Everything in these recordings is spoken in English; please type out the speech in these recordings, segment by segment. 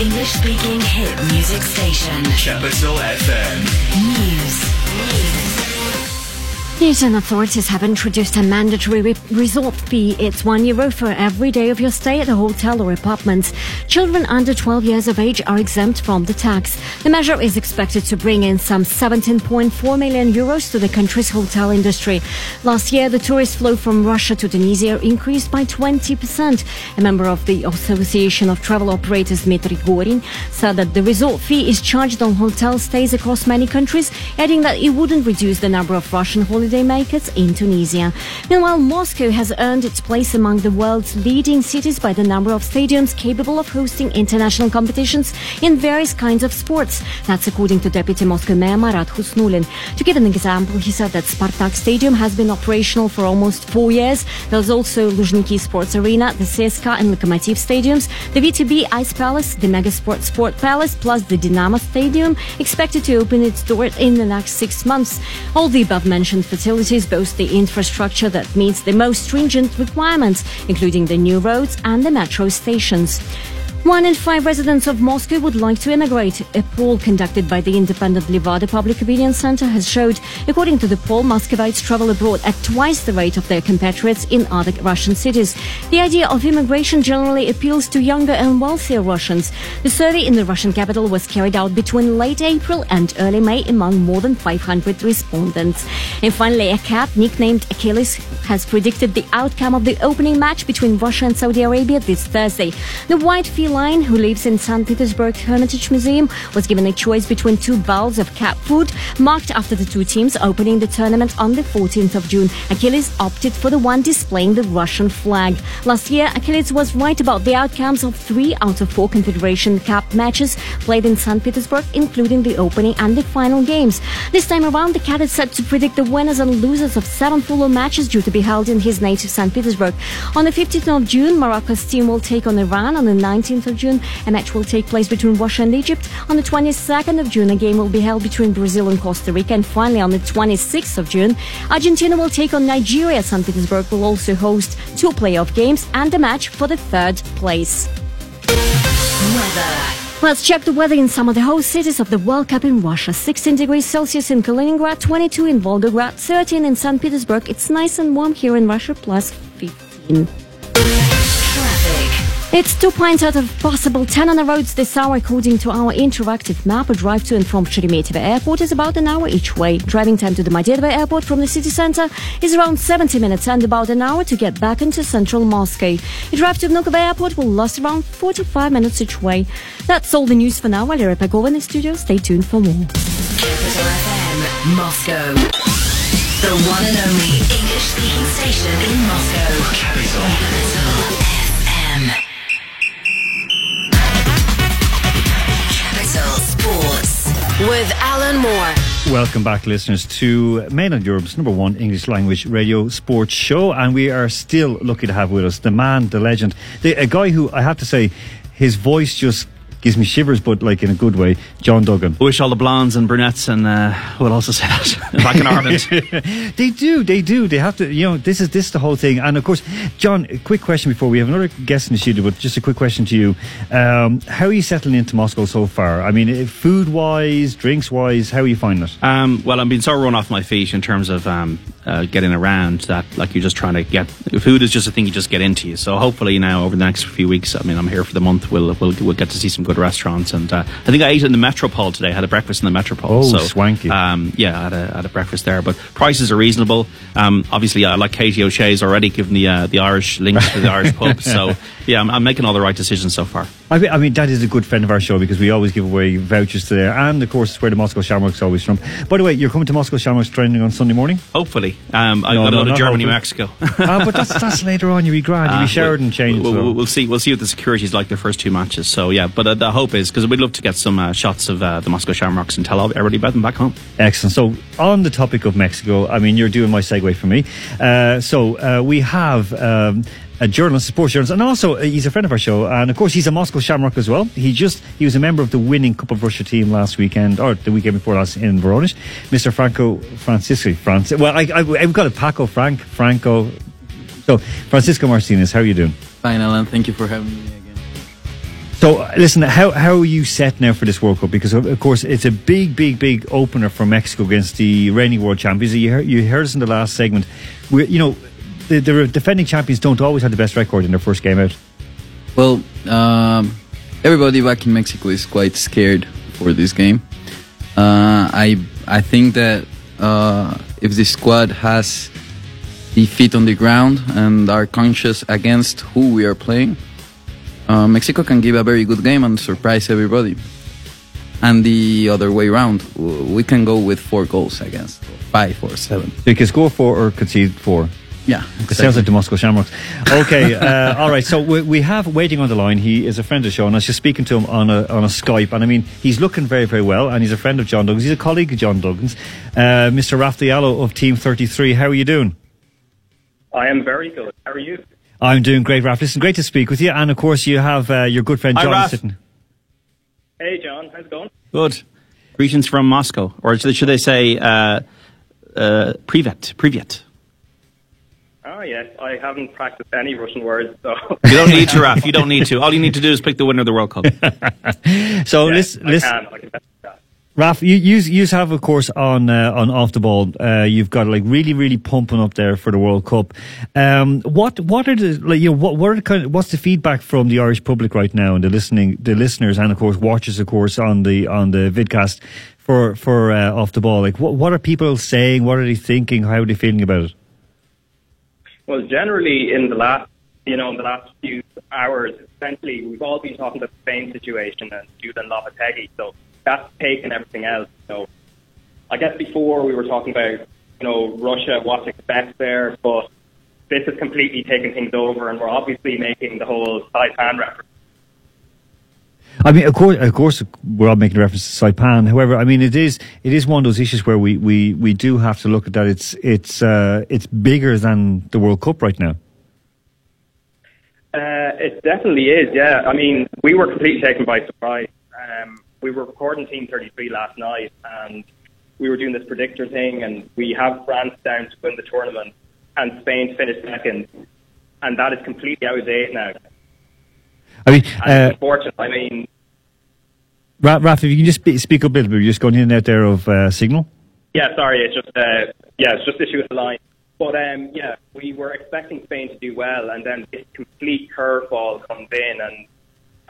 English speaking hit music station. Capital FM. News. Newton authorities have introduced a mandatory re- resort fee. It's one euro for every day of your stay at a hotel or apartment. Children under 12 years of age are exempt from the tax. The measure is expected to bring in some 17.4 million euros to the country's hotel industry. Last year, the tourist flow from Russia to Tunisia increased by 20%. A member of the Association of Travel Operators, Dmitry Gorin, said that the resort fee is charged on hotel stays across many countries, adding that it wouldn't reduce the number of Russian holiday makers in Tunisia. Meanwhile, Moscow has earned its place among the world's leading cities by the number of stadiums capable of hosting international competitions in various kinds of sports. That's according to Deputy Moscow Mayor Marat Khusnullin. To give an example, he said that Spartak Stadium has been operational for almost four years. There's also Luzhniki Sports Arena, the CSKA and Lokomotiv stadiums, the VTB Ice Palace, the Megasport Sport Palace, plus the Dynamo Stadium, expected to open its doors in the next six months. All the above mentioned facilities boast the infrastructure that meets the most stringent requirements, including the new roads and the metro stations. One in five residents of Moscow would like to immigrate. A poll conducted by the independent Levada Public Opinion Center has showed, according to the poll, Muscovites travel abroad at twice the rate of their compatriots in other Russian cities. The idea of immigration generally appeals to younger and wealthier Russians. The survey in the Russian capital was carried out between late April and early May among more than 500 respondents. And finally, a cat nicknamed Achilles has predicted the outcome of the opening match between Russia and Saudi Arabia this Thursday. The white feline, who lives in St. Petersburg Hermitage Museum, was given a choice between two bowls of cat food marked after the two teams opening the tournament on the 14th of June. Achilles opted for the one displaying the Russian flag. Last year, Achilles was right about the outcomes of three out of four Confederation Cup matches played in St. Petersburg, including the opening and the final games. This time around, the cat is set to predict the winners and losers of seven follow matches due to be held in his native St. Petersburg. On the 15th of June, Morocco's team will take on Iran. On the 19th of June, a match will take place between Russia and Egypt. On the 22nd of June, a game will be held between Brazil and Costa Rica. And finally, on the 26th of June, Argentina will take on Nigeria. St. Petersburg will also host two playoff games and a match for the third place. Weather. Let's check the weather in some of the host cities of the World Cup in Russia. 16 degrees Celsius in Kaliningrad, 22 in Volgograd, 13 in St. Petersburg. It's nice and warm here in Russia, plus 15. Traffic. It's two points out of possible 10 on the roads this hour, according to our interactive map. A drive to and from Sheremetyevo Airport is about an hour each way. Driving time to the Domodedovo Airport from the city center is around 70 minutes and about an hour to get back into central Moscow. A drive to Vnukovo Airport will last around 45 minutes each way. That's all the news for now. Valeria Pegova in the studio. Stay tuned for more. Capital FM. Moscow. The one and only English speaking station in Moscow. Capital. With Alan Moore. Welcome back, listeners, to mainland Europe's number one English language radio sports show. And we are still lucky to have with us the man, the legend, the, a guy who I have to say, his voice just gives me shivers, but like in a good way, John Duggan. I wish all the blondes and brunettes and uh, will also say that back in Ireland. They do, they do. They have to, you know, this is this is the whole thing. And of course, John, a quick question before we have another guest in the studio, but just a quick question to you. Um, how are you settling into Moscow so far? I mean, food wise, drinks wise, how are you finding it? Um, well, I'm being so run off my feet in terms of um, uh, getting around that, like, you're just trying to get food is just a thing you just get into. You. So hopefully now over the next few weeks, I mean, I'm here for the month. We'll we'll, we'll get to see some good restaurants, and uh, I think I ate in the Metropole today. I had a breakfast in the Metropole. Oh, so, swanky. Um, yeah, I had a, had a breakfast there, but prices are reasonable. Um, obviously, I like Katie O'Shea's already given the uh, the Irish links to the Irish pub. So yeah, I'm, I'm making all the right decisions so far. I mean, I mean, that is a good friend of our show because we always give away vouchers to there. And of course, it's where the Moscow Shamrock's always from. By the way, you're coming to Moscow Shamrock's training on Sunday morning? Hopefully, um, I No, to no, go to Germany, hopefully. Mexico. ah, but that's, that's later on. You'll be grand. You'll Uh, be and changed. We'll, so. we'll, we'll see. We'll see what the security's like the first two matches. So yeah, but uh, the hope is because we'd love to get some uh, shots of uh, the Moscow Shamrocks and tell everybody about them back home. Excellent. So, on the topic of Mexico, I mean, you're doing my segue for me. Uh, so, uh, we have um, a journalist, sports journalist, and also uh, he's a friend of our show. And of course, he's a Moscow Shamrock as well. He just he was a member of the winning Cup of Russia team last weekend, or the weekend before last in Voronezh. Mr. Franco Francisco. France. Well, I, I, I've got a Paco Frank Franco. So, Francisco Martinez, how are you doing? Fine, Alan. Thank you for having me again. So, listen, how, how are you set now for this World Cup? Because, of, of course, it's a big, big, big opener for Mexico against the reigning world champions. You heard, you heard us in the last segment. we you know, the, the defending champions don't always have the best record in their first game out. Well, um, everybody back in Mexico is quite scared for this game. Uh, I I think that uh, if the squad has the feet on the ground and are conscious against who we are playing, uh, Mexico can give a very good game and surprise everybody. And the other way around, we can go with four goals against five or seven. You can score four or concede four. Yeah, exactly. it sounds like the Moscow Shamrocks. Okay, uh, all right. So we, we, have waiting on the line. He is a friend of the show, and I was just speaking to him on a on a Skype, and I mean he's looking very very well, and he's a friend of John Duggan's. He's a colleague of John Duggan's, uh, Mr. Raf Diallo of Team Thirty Three. How are you doing? I am very good. How are you? I'm doing great, Raf. Listen, great to speak with you. And of course, you have uh, your good friend John Hi, sitting. Hey, John. How's it going? Good. Greetings from Moscow. Or should they say uh, uh, Privet? Privet. Oh, yes. I haven't practiced any Russian words, so. You don't need to, Raf. You don't need to. All you need to do is pick the winner of the World Cup. so, yes, listen. listen. I can. Raf, you, you, you have, of course, on uh, on off the ball. Uh, you've got like really, really pumping up there for the World Cup. Um, what what are the like you know, what what are the kind of, what's the feedback from the Irish public right now and the listening the listeners and of course watchers of course on the on the vidcast for for uh, off the ball. Like what what are people saying? What are they thinking? How are they feeling about it? Well, generally in the last you know in the last few hours, essentially we've all been talking about the Spain situation and Julian Lopetegui. So that's taken everything else. So I guess before we were talking about, you know, Russia, what to expect there, but this has completely taken things over and we're obviously making the whole Saipan reference. I mean, of course, of course, we're all making reference to Saipan. However, I mean, it is it is one of those issues where we, we, we do have to look at that. It's it's uh, it's bigger than the World Cup right now. Uh, it definitely is. Yeah, I mean, we were completely taken by surprise. Um, we were recording Team 33 last night, and we were doing this predictor thing, and we have France down to win the tournament, and Spain finished second, and that is completely out of date now. I mean, uh, unfortunate. I mean, Raf, if you can just speak, speak up a little bit, you're just going in and out there of uh, signal. Yeah, sorry, it's just uh, yeah, it's just issue with the line. But um, yeah, we were expecting Spain to do well, and then this complete curveball comes in, and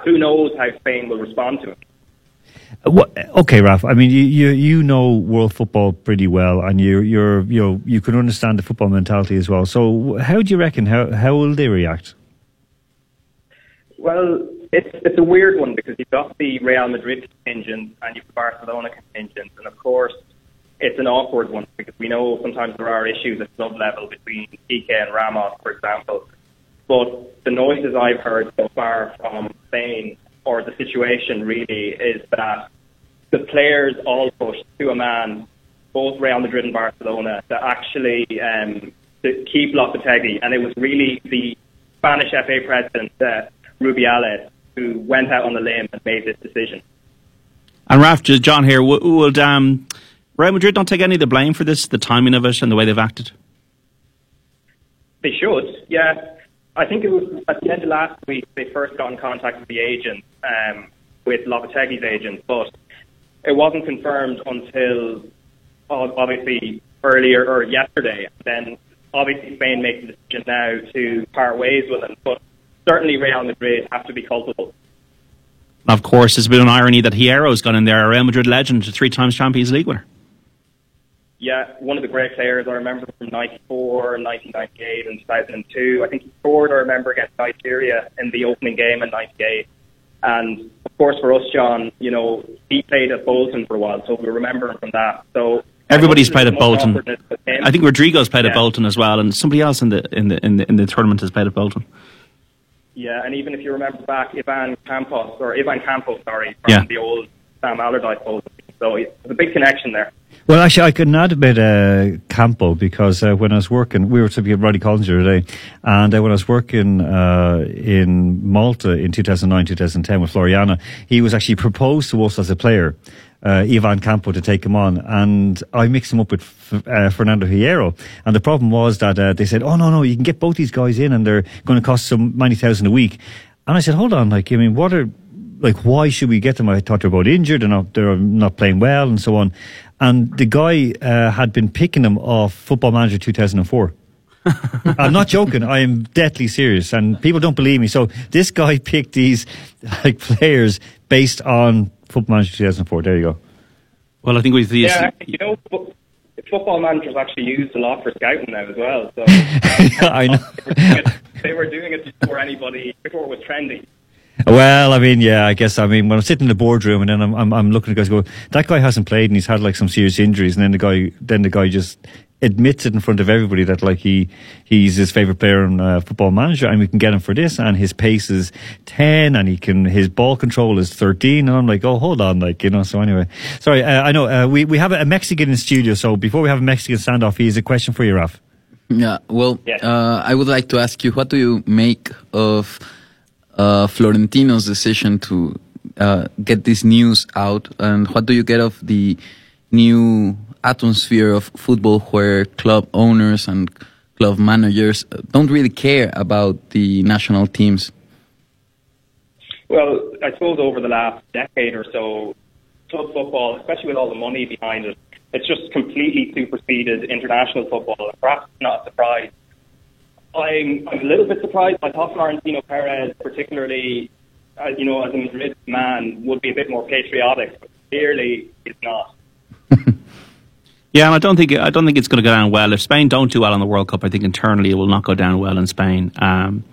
who knows how Spain will respond to it. What, okay, Raf. I mean, you, you you know world football pretty well, and you you're you know you can understand the football mentality as well. So, how do you reckon how how will they react? Well, it's it's a weird one because you've got the Real Madrid contingent and you've the Barcelona contingent, and of course, it's an awkward one because we know sometimes there are issues at club level between Piqué and Ramos, for example. But the noises I've heard so far from Spain or the situation really is that the players all pushed to a man, both Real Madrid and Barcelona, to actually um, to keep Lopetegui, and it was really the Spanish FA president, uh, Rubiales, who went out on the limb and made this decision. And Raf, John here, will um, Real Madrid don't take any of the blame for this, the timing of it and the way they've acted? They should, yeah. I think it was at the end of last week they first got in contact with the agent, um, with Lopetegui's agent, but it wasn't confirmed until obviously earlier or yesterday. Then obviously Spain makes the decision now to part ways with him, but certainly Real Madrid have to be culpable. Of course, it's a bit of an irony that Hierro's gone in there, a Real Madrid legend, a three times Champions League winner yeah, one of the great players I remember from 94, 1998 and 2002. I think he scored, I remember, against Nigeria in the opening game in 98. And of course, for us, John, you know, he played at Bolton for a while, so we remember him from that. So everybody's played at Bolton. I think Rodrigo's played yeah. at Bolton as well, and somebody else in the in the in the, in the tournament has played at Bolton. Yeah, and even if you remember back, Ivan Campos or Ivan Campos, sorry, from yeah. the old Sam Allardyce Bolton. So there's a big connection there. Well, actually, I could add a bit uh, Campo because uh, when I was working, we were talking about Roddy Collins today, and uh, when I was working uh, in Malta in 2009, 2010 with Floriana, he was actually proposed to us as a player. Uh, Ivan Campo to take him on, and I mixed him up with uh, Fernando Hierro. And the problem was that uh, they said, "Oh no, no, you can get both these guys in, and they're going to cost some many thousand a week." And I said, "Hold on, like, I mean, what are like, why should we get them? I thought they're both injured and they're not playing well and so on. And the guy uh, had been picking them off Football Manager 2004. I'm not joking. I am deadly serious, and people don't believe me. So this guy picked these like players based on Football Manager 2004. There you go. Well, I think we see. Yeah, you know, fo- football managers actually used a lot for scouting now as well. So I know. they were doing it, they were doing it before anybody, before it was trendy. Well, I mean, yeah, I guess. I mean, when I'm sitting in the boardroom and then I'm, I'm, I'm looking at guys go, that guy hasn't played and he's had like some serious injuries, and then the guy, then the guy just admits it in front of everybody that like he he's his favorite player in uh, Football Manager, and we can get him for this, and his pace is ten, and he can his ball control is thirteen, and I'm like, oh, hold on, like you know. So anyway, sorry, uh, I know uh, we we have a Mexican in studio, so before we have a Mexican standoff, he has a question for you, Raf. Yeah, well, Yeah. uh, I would like to ask you, what do you make of uh, Florentino's decision to uh, get this news out, and what do you get of the new atmosphere of football where club owners and club managers don't really care about the national teams? Well, I suppose over the last decade or so, club football, especially with all the money behind it, it's just completely superseded international football. And perhaps not a surprise. I'm, I'm a little bit surprised. I thought Florentino Perez, particularly, uh, you know, as a Madrid man, would be a bit more patriotic, but clearly he's not. Yeah, and I don't think I don't think it's going to go down well. If Spain don't do well in the World Cup, I think internally it will not go down well in Spain. Um,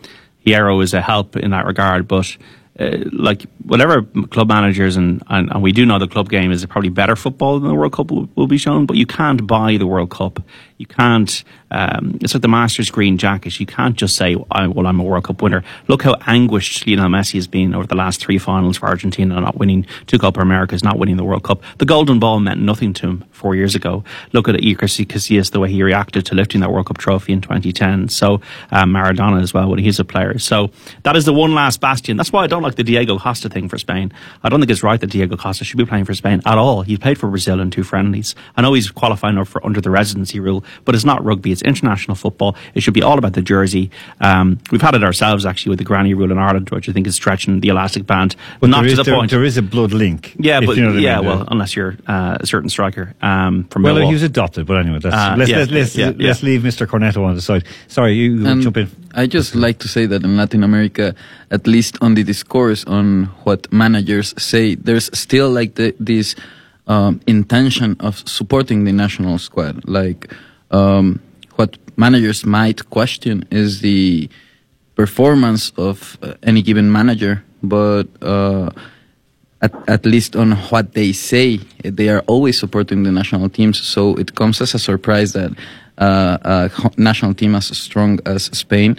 Hierro is a help in that regard, but uh, like whatever club managers and, and and we do know the club game is probably better football than the World Cup will, will be shown, but you can't buy the World Cup. You can't. Um, it's like the Masters green jacket. You can't just say, "Well, I'm a World Cup winner." Look how anguished Lionel Messi has been over the last three finals for Argentina, not winning two Copa Americas, not winning the World Cup. The Golden Ball meant nothing to him four years ago. Look at Iker Casillas, the way he reacted to lifting that World Cup trophy in 2010. So um, Maradona as well when he's a player. So that is the one last bastion. That's why I don't like the Diego Costa thing for Spain. I don't think it's right that Diego Costa should be playing for Spain at all. He played for Brazil in two friendlies. I know he's qualifying for under the residency rule, but it's not rugby. It's international football. It should be all about the jersey. Um, we've had it ourselves actually with the granny rule in Ireland, which I think is stretching the elastic band, but not there to the there, point. there is a blood link. yeah, but you know what I yeah, mean, well, uh, unless you're uh, a certain striker um, from Well, Millwall. he was adopted, but anyway, let's, Uh, let's, yeah, let's, let's, yeah, let's leave Mr. Cornetto on the side. Sorry, you And jump in. I just like to say that in Latin America, at least on the discourse on what managers say, there's still like the, this um, intention of supporting the national squad. Like um, what managers might question is the performance of uh, any given manager, but uh, at, at least on what they say, they are always supporting the national teams. So it comes as a surprise that uh, a national team as strong as Spain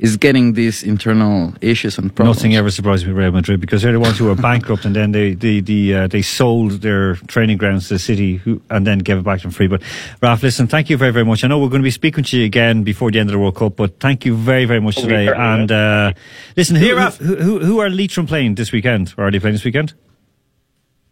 is getting these internal issues and problems. Nothing ever surprised me Real Madrid because they're the ones who were bankrupt and then they they the, uh, they sold their training grounds to the city who, and then gave it back to them free. But Ralph, listen, thank you very very much. I know we're going to be speaking to you again before the end of the World Cup, but thank you very very much Oh, today. certainly And uh, listen, who, Here, Ralph. who, who who are Leitrim playing this weekend? Or are they playing this weekend?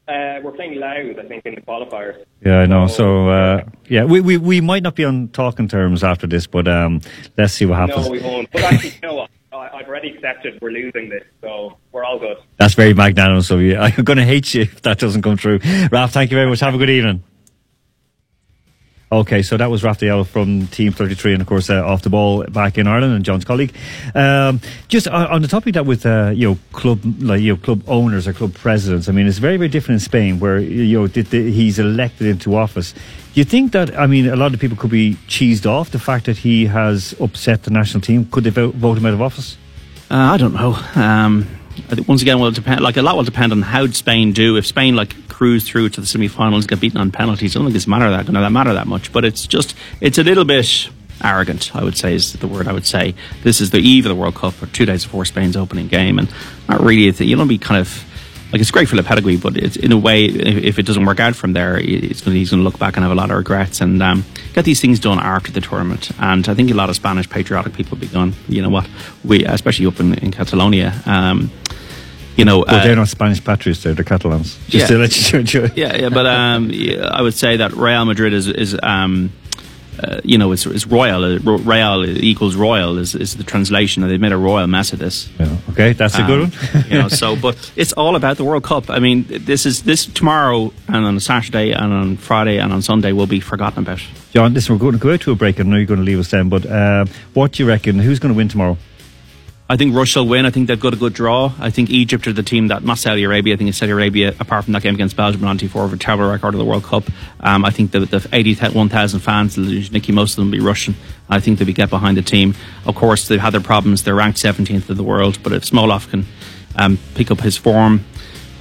Uh, we're playing Louth, I think, in the qualifiers. Yeah, I know. So uh, yeah, we, we we might not be on talking terms after this, but um, let's see what happens. No, we won't. But actually, you know what? I've already accepted we're losing this, so we're all good. That's very magnanimous of you. I'm going to hate you if that doesn't come true. Ralph, thank you very much. Have a good evening. Okay, so that was Raphael from Team 33, and of course, uh, off the ball back in Ireland, and John's colleague. Um, just on, on the topic that with uh, you know club like you know club owners or club presidents. I mean, it's very very different in Spain, where you know the, the, he's elected into office. Do you think that I mean a lot of people could be cheesed off the fact that he has upset the national team? Could they vote, vote him out of office? Uh, I don't know. Um, Uh, once again, will depend. Like a lot will depend on how Spain do. If Spain like cruise through to the semi-finals, get beaten on penalties, I don't think it's matter that to matter that much. But it's just it's a little bit arrogant. I would say is the word I would say. This is the eve of the World Cup, or two days before Spain's opening game, and not really. You don't be kind of like it's great for the pedigree, but it's in a way, if, if it doesn't work out from there, it's gonna, he's going to look back and have a lot of regrets and um, get these things done after the tournament. And I think a lot of Spanish patriotic people will be gone. You know what? We, especially up in, in Catalonia, um, you know, Well, uh, they're not Spanish patriots; they're the Catalans. Just Yeah. to let you know. yeah, yeah, but um, yeah, I would say that Real Madrid is is um, uh, you know, it's, it's royal. Uh, ro- equals royal is, is the translation, and they made a royal mess of this. Yeah, okay, that's a good Um, one. you know, so but it's all about the World Cup. I mean, this is this tomorrow and on Saturday and on Friday and on Sunday will be forgotten about. John, listen, we're going to go out to a break. I know you're going to leave us then, but uh, what do you reckon? Who's going to win tomorrow? I think Russia will win. I think they've got a good draw. I think Egypt are the team that, not Saudi Arabia. I think Saudi Arabia, apart from that game against Belgium on T4, have a terrible record of the World Cup. Um, I think the, the 81,000 fans, Nicky, most of them will be Russian. I think they'll be get behind the team. Of course, they've had their problems. They're ranked 17th in the world, but if Smolov can um, pick up his form,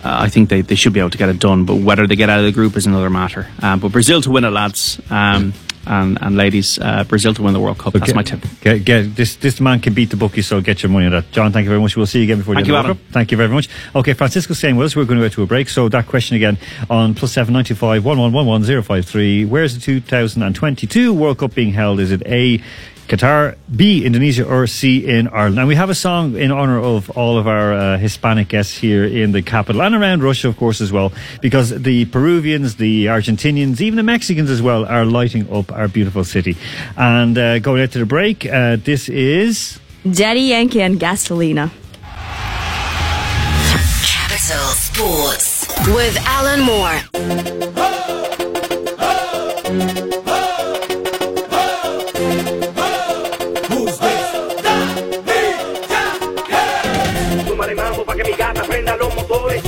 uh, I think they, they should be able to get it done. But whether they get out of the group is another matter. Um, but Brazil to win it, lads um, and, and ladies. Uh, Brazil to win the World Cup. That's get, my tip. Get, get, this this man can beat the bookie, so get your money on that. John, thank you very much. We'll see you again before Thank the you, Adam. World Cup. Thank you very much. Okay, Francisco's staying with us. We're going to go to a break. So that question again on plus seven ninety five one one one one zero five three. Where's the two thousand and twenty two World Cup being held? Is it A Qatar, B Indonesia, or C in Ireland? And we have a song in honor of all of our uh, Hispanic guests here in the capital and around Russia, of course, as well, because the Peruvians, the Argentinians, even the Mexicans as well are lighting up our beautiful city. And uh, going out to the break, uh, this is. Daddy Yankee and Gasolina. Capital Sports with Alan Moore. Súmale prenda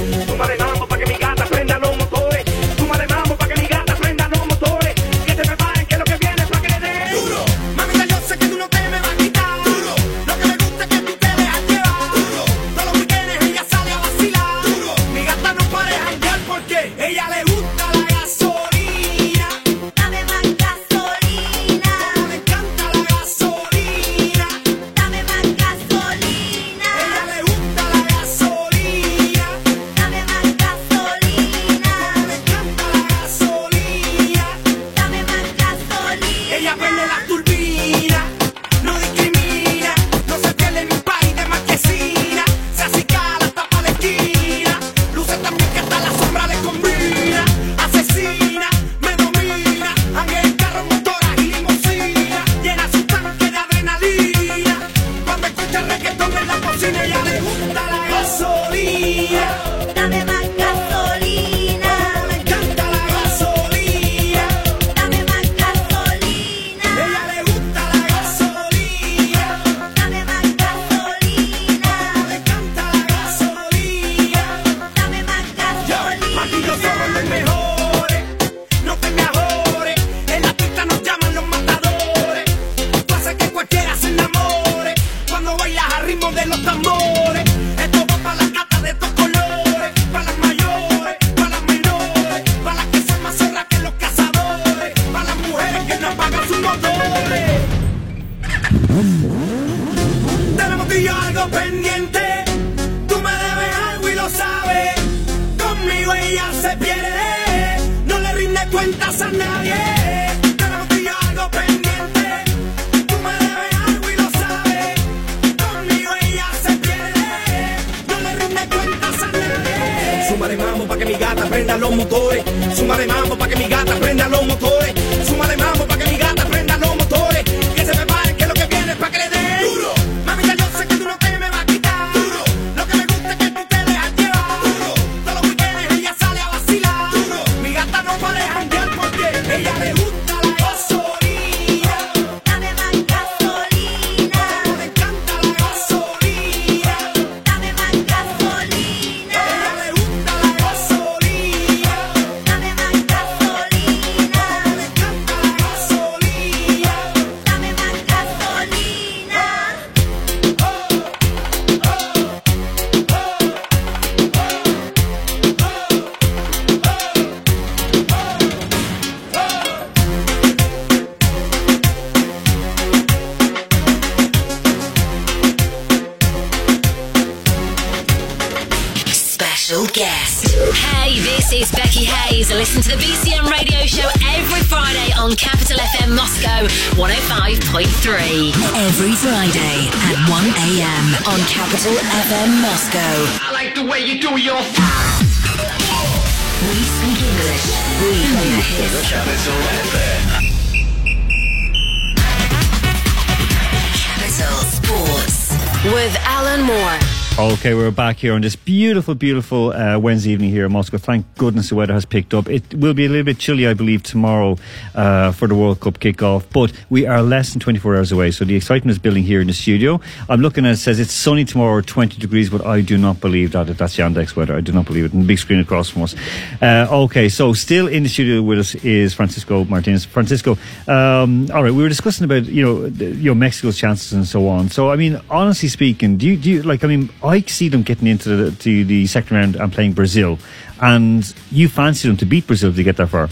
Okay, we're back here on this beautiful, beautiful uh, Wednesday evening here in Moscow. Thank goodness the weather has picked up. It will be a little bit chilly, I believe, tomorrow uh, for the World Cup kickoff, but we are less than 24 hours away, so the excitement is building here in the studio. I'm looking at it, says it's sunny tomorrow, 20 degrees, but I do not believe that. That's Yandex weather. I do not believe it. And the big screen across from us. Uh, okay, so still in the studio with us is Francisco Martinez. Francisco, um, all right, we were discussing about, you know, the, you know, Mexico's chances and so on. So, I mean, honestly speaking, do you, do you like, I mean, I see them getting into the, to the second round and playing Brazil, and you fancy them to beat Brazil to get that far.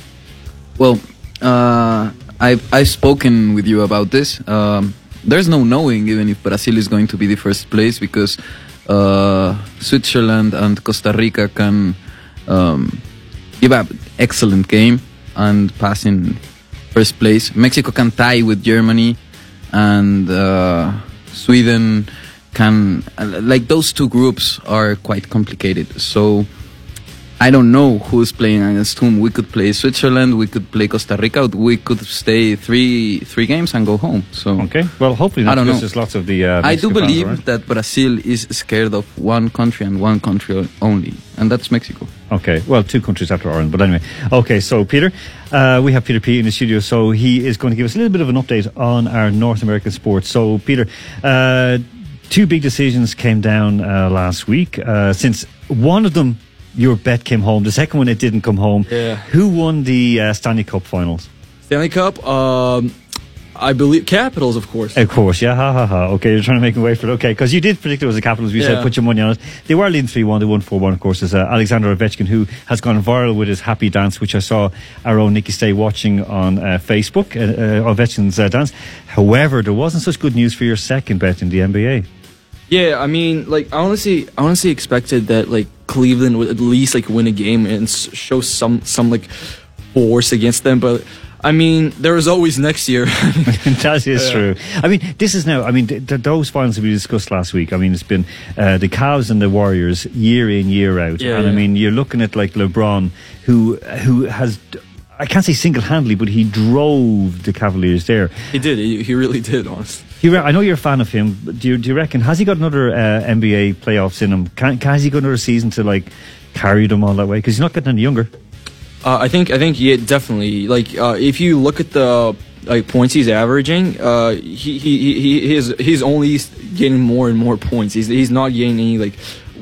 Well, uh, I've, I've spoken with you about this. Um, there's no knowing even if Brazil is going to be the first place because uh, Switzerland and Costa Rica can um, give an excellent game and pass in first place. Mexico can tie with Germany and uh, Sweden can like those two groups are quite complicated. So I don't know who's playing against whom. We could play Switzerland, we could play Costa Rica, we could stay three three games and go home. So Okay, well, hopefully not. I don't know. There's lots of the. Uh, I do Mexican fans believe that Brazil is scared of one country and one country only, and that's Mexico. Okay, well, two countries after Ireland, but anyway. Okay, so Peter, uh, we have Peter P in the studio, so he is going to give us a little bit of an update on our North American sports. So, Peter, uh, two big decisions came down uh, last week. Uh, since one of them, your bet came home, the second one, it didn't come home. Yeah. Who won the uh, Stanley Cup finals? Stanley Cup. Um, I believe Capitals, of course. Of course, yeah, ha ha ha. Okay, you're trying to make me wait for it. Okay, because you did predict it was the Capitals. You said put your money on it. They were leading 3 1. They won 4 1, of course. Is uh, Alexander Ovechkin, who has gone viral with his happy dance, which I saw our own Nikki Stay watching on uh, Facebook, uh, uh, Ovechkin's uh, dance. However, there wasn't such good news for your second bet in the NBA. Yeah, I mean, like I honestly, I honestly expected that like Cleveland would at least like win a game and show some some like force against them. But I mean, there is always next year. that is true. I mean, this is now. I mean, th- th- those finals that we discussed last week. I mean, it's been uh, the Cavs and the Warriors year in year out, Yeah, and I mean, you're looking at like LeBron, who who has. I can't say single-handedly, but he drove the Cavaliers there. he did. He, he really did. Honestly. I know you're a fan of him. Do you, do you reckon has he got another uh, NBA playoffs in him? Can, can has he got another season to like carry them all that way? Because he's not getting any younger. Uh, I think I think yeah, definitely. Like uh, if you look at the like points he's averaging, uh, he, he he he is he's only getting more and more points. He's he's not getting any like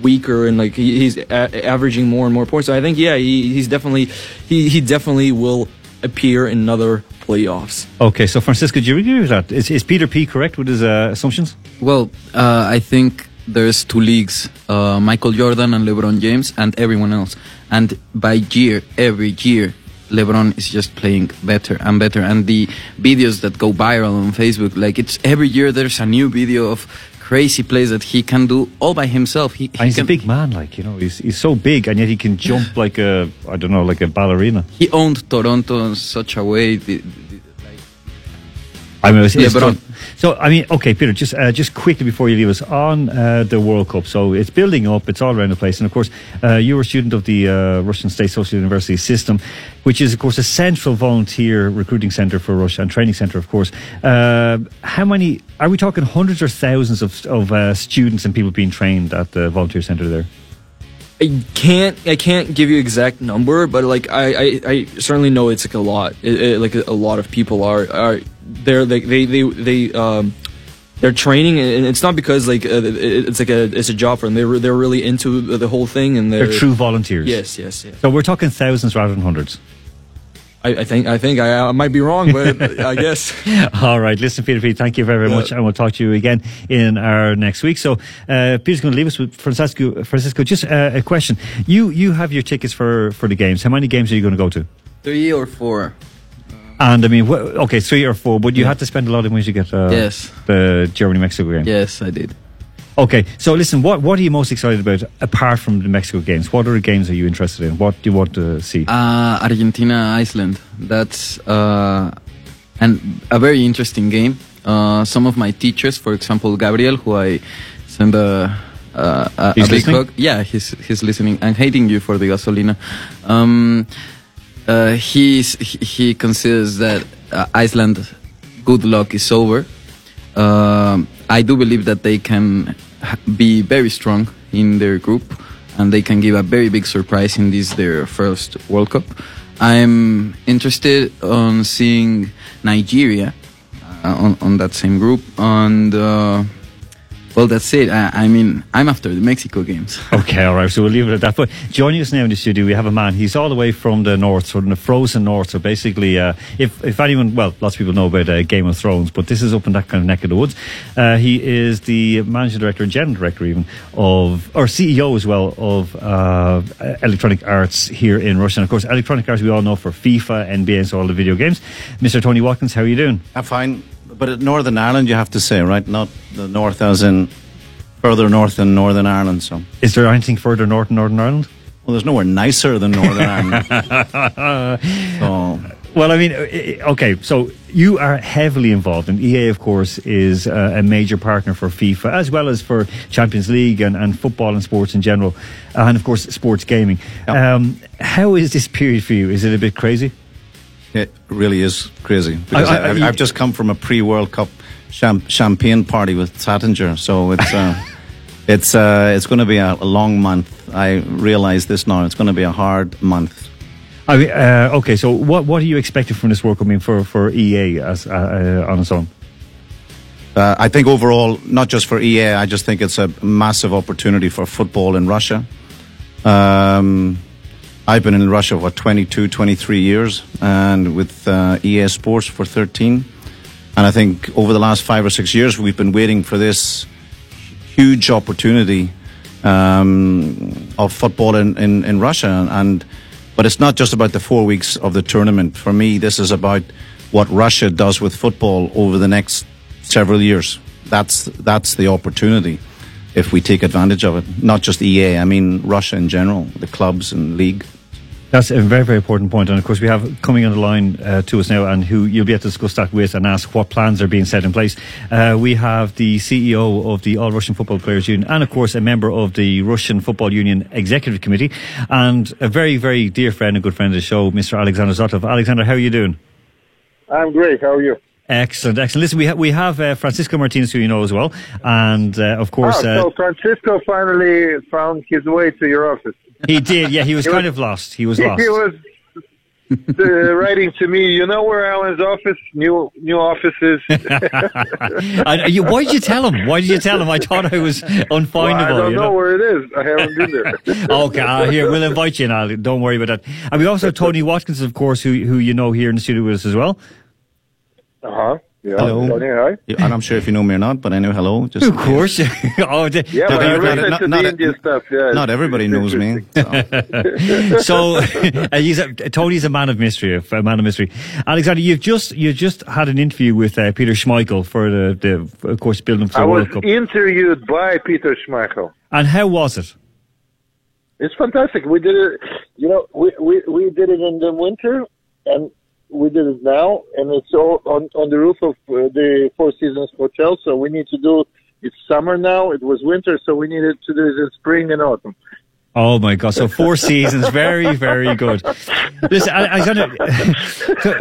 weaker and like he, he's a- averaging more and more points. So I think yeah, he, he's definitely he he definitely will appear in another playoffs. Okay, so Francisco, do you agree with that? Is, is Peter P correct with his uh, assumptions? Well, uh, I think there's two leagues: uh, Michael Jordan and LeBron James, and everyone else. And by year, every year, LeBron is just playing better and better. And the videos that go viral on Facebook, like it's every year there's a new video of crazy plays that he can do all by himself. He, he he's a big man, like you know, he's he's so big, and yet he can jump like a I don't know, like a ballerina. He owned Toronto in such a way. The, I mean, it's, it's LeBron. tough. So I mean, okay, Peter, just uh, just quickly before you leave us on uh, the World Cup. So it's building up; it's all around the place, and of course, uh, you were a student of the uh, Russian State Social University system, which is, of course, a central volunteer recruiting center for Russia and training center, of course. Uh, how many are we talking? Hundreds or thousands of of uh, students and people being trained at the volunteer center there? I can't I can't give you exact number, but like I, I, I certainly know it's like a lot. It, it, like a, lot of people are are they're like they they they um they're training and it's not because like uh, it's like a it's a job for them. They're they're really into the whole thing and they're, They're true volunteers. Yes, yes, yes. So we're talking thousands rather than hundreds. I, I think I think I, I might be wrong, but I guess. All right, listen, Peter P, thank you very, very Yeah. much, and we'll talk to you again in our next week. So, uh, Peter's going to leave us with Francisco. Francisco, just uh, a question: you you have your tickets for for the games. How many games are you going to go to? three or four. And I mean, wh- okay, three or four, but you had to spend a lot of money to get uh, Yes. the Germany Mexico game. Yes, I did. Okay, so listen, what what are you most excited about apart from the Mexico games? What other games are you interested in? What do you want to see? Uh, Argentina, Iceland. That's uh, and a very interesting game. Uh, some of my teachers, for example, Gabriel, who I send a, a, a, big listening? hug. Yeah, he's he's listening and hating you for the gasolina. Um, uh, he's, he considers that uh, Iceland good luck is over. Um, I do believe that they can be very strong in their group and they can give a very big surprise in this their first World Cup. I'm interested on seeing Nigeria uh, on, on that same group and uh, well that's it I, I mean I'm after the Mexico games Okay, all right. So we'll leave it at that. But joining us now in the studio, we have a man. He's all the way from the north, so in the frozen north. So basically, uh, if if anyone, well, lots of people know about uh, Game of Thrones, but this is up in that kind of neck of the woods. Uh, he is the managing director, and general director, even of, or CEO as well of uh, Electronic Arts here in Russia. And of course, Electronic Arts we all know for FIFA, NBA, and so all the video games. Mr. Tony Watkins, how are you doing? I'm fine. But at Northern Ireland, you have to say, right? Not the north as in further north than Northern Ireland. So, Is there anything further north in Northern Ireland? well, there's nowhere nicer than Northern Ireland. So, Well, I mean, uh, okay, so you are heavily involved, and EA, of course, is uh, a major partner for FIFA as well as for Champions League and, and football and sports in general, and of course, sports gaming. Yeah. Um, how is this period for you? Is it a bit crazy? It really is crazy. Because I- have I've just come from a pre World Cup cham- champagne party with Taittinger. So, it's. Uh, It's uh, it's going to be a, a long month. I realize this now. It's going to be a hard month. I mean, uh, okay, so what what are you expecting from this World Cup? I mean, for for EA as uh, uh, on its own. Uh, I think overall, not just for EA, I just think it's a massive opportunity for football in Russia. Um, I've been in Russia for 22, 23 years, and with uh, EA Sports for 13. And I think over the last five or six years, we've been waiting for this huge opportunity um, of football in, in, in Russia. And but it's not just about the four weeks of the tournament. For me, this is about what Russia does with football over the next several years. That's that's the opportunity if we take advantage of it. Not just EA, I mean Russia in general, the clubs and league. That's a very, very important point. And of course, we have coming on the line uh, to us now, and who you'll be able to discuss that with and ask what plans are being set in place. Uh, we have the CEO of the All Russian Football Players Union, and of course, a member of the Russian Football Union Executive Committee, and a very, very dear friend and good friend of the show, Mr. Alexander Zotov. Alexander, how are you doing? I'm great. How are you? Excellent, excellent. Listen, we, ha- we have uh, Francisco Martinez, who you know as well, and uh, of course, uh, so Francisco finally found his way to your office. He did. Yeah, he was He kind was- of lost. He was lost. He was uh, writing to me. You know where Alan's office? New new offices. And you, why did you tell him? Why did you tell him? I thought I was unfindable. Well, I don't you know, where it is. I haven't been there. okay, uh, here we'll invite you now. Don't worry about that. And we also have Tony Watkins, of course, who who you know here in the studio with us as well. Uh huh. Yeah. Hello. Tony, hi. And I'm sure if you know me or not, but I know hello. Just Of course. oh, the, Yeah, Not but I everybody- not- not the e- stuff. Yeah, Not everybody knows me. so. so uh, he's a, Tony's a man of mystery, a man of mystery. Alexander, you've just you just had an interview with uh, Peter Schmeichel for the, the of course building for I the was World Cup. interviewed by Peter Schmeichel. And how was it? It's fantastic. We did it. You know, we we we did it in the winter, and we did it now, and it's all on on the roof of uh, the Four Seasons Hotel. So we need to do. It's summer now. It was winter, so we needed to do it in spring and autumn. Oh my God! So four seasons, very, very good. Listen, I,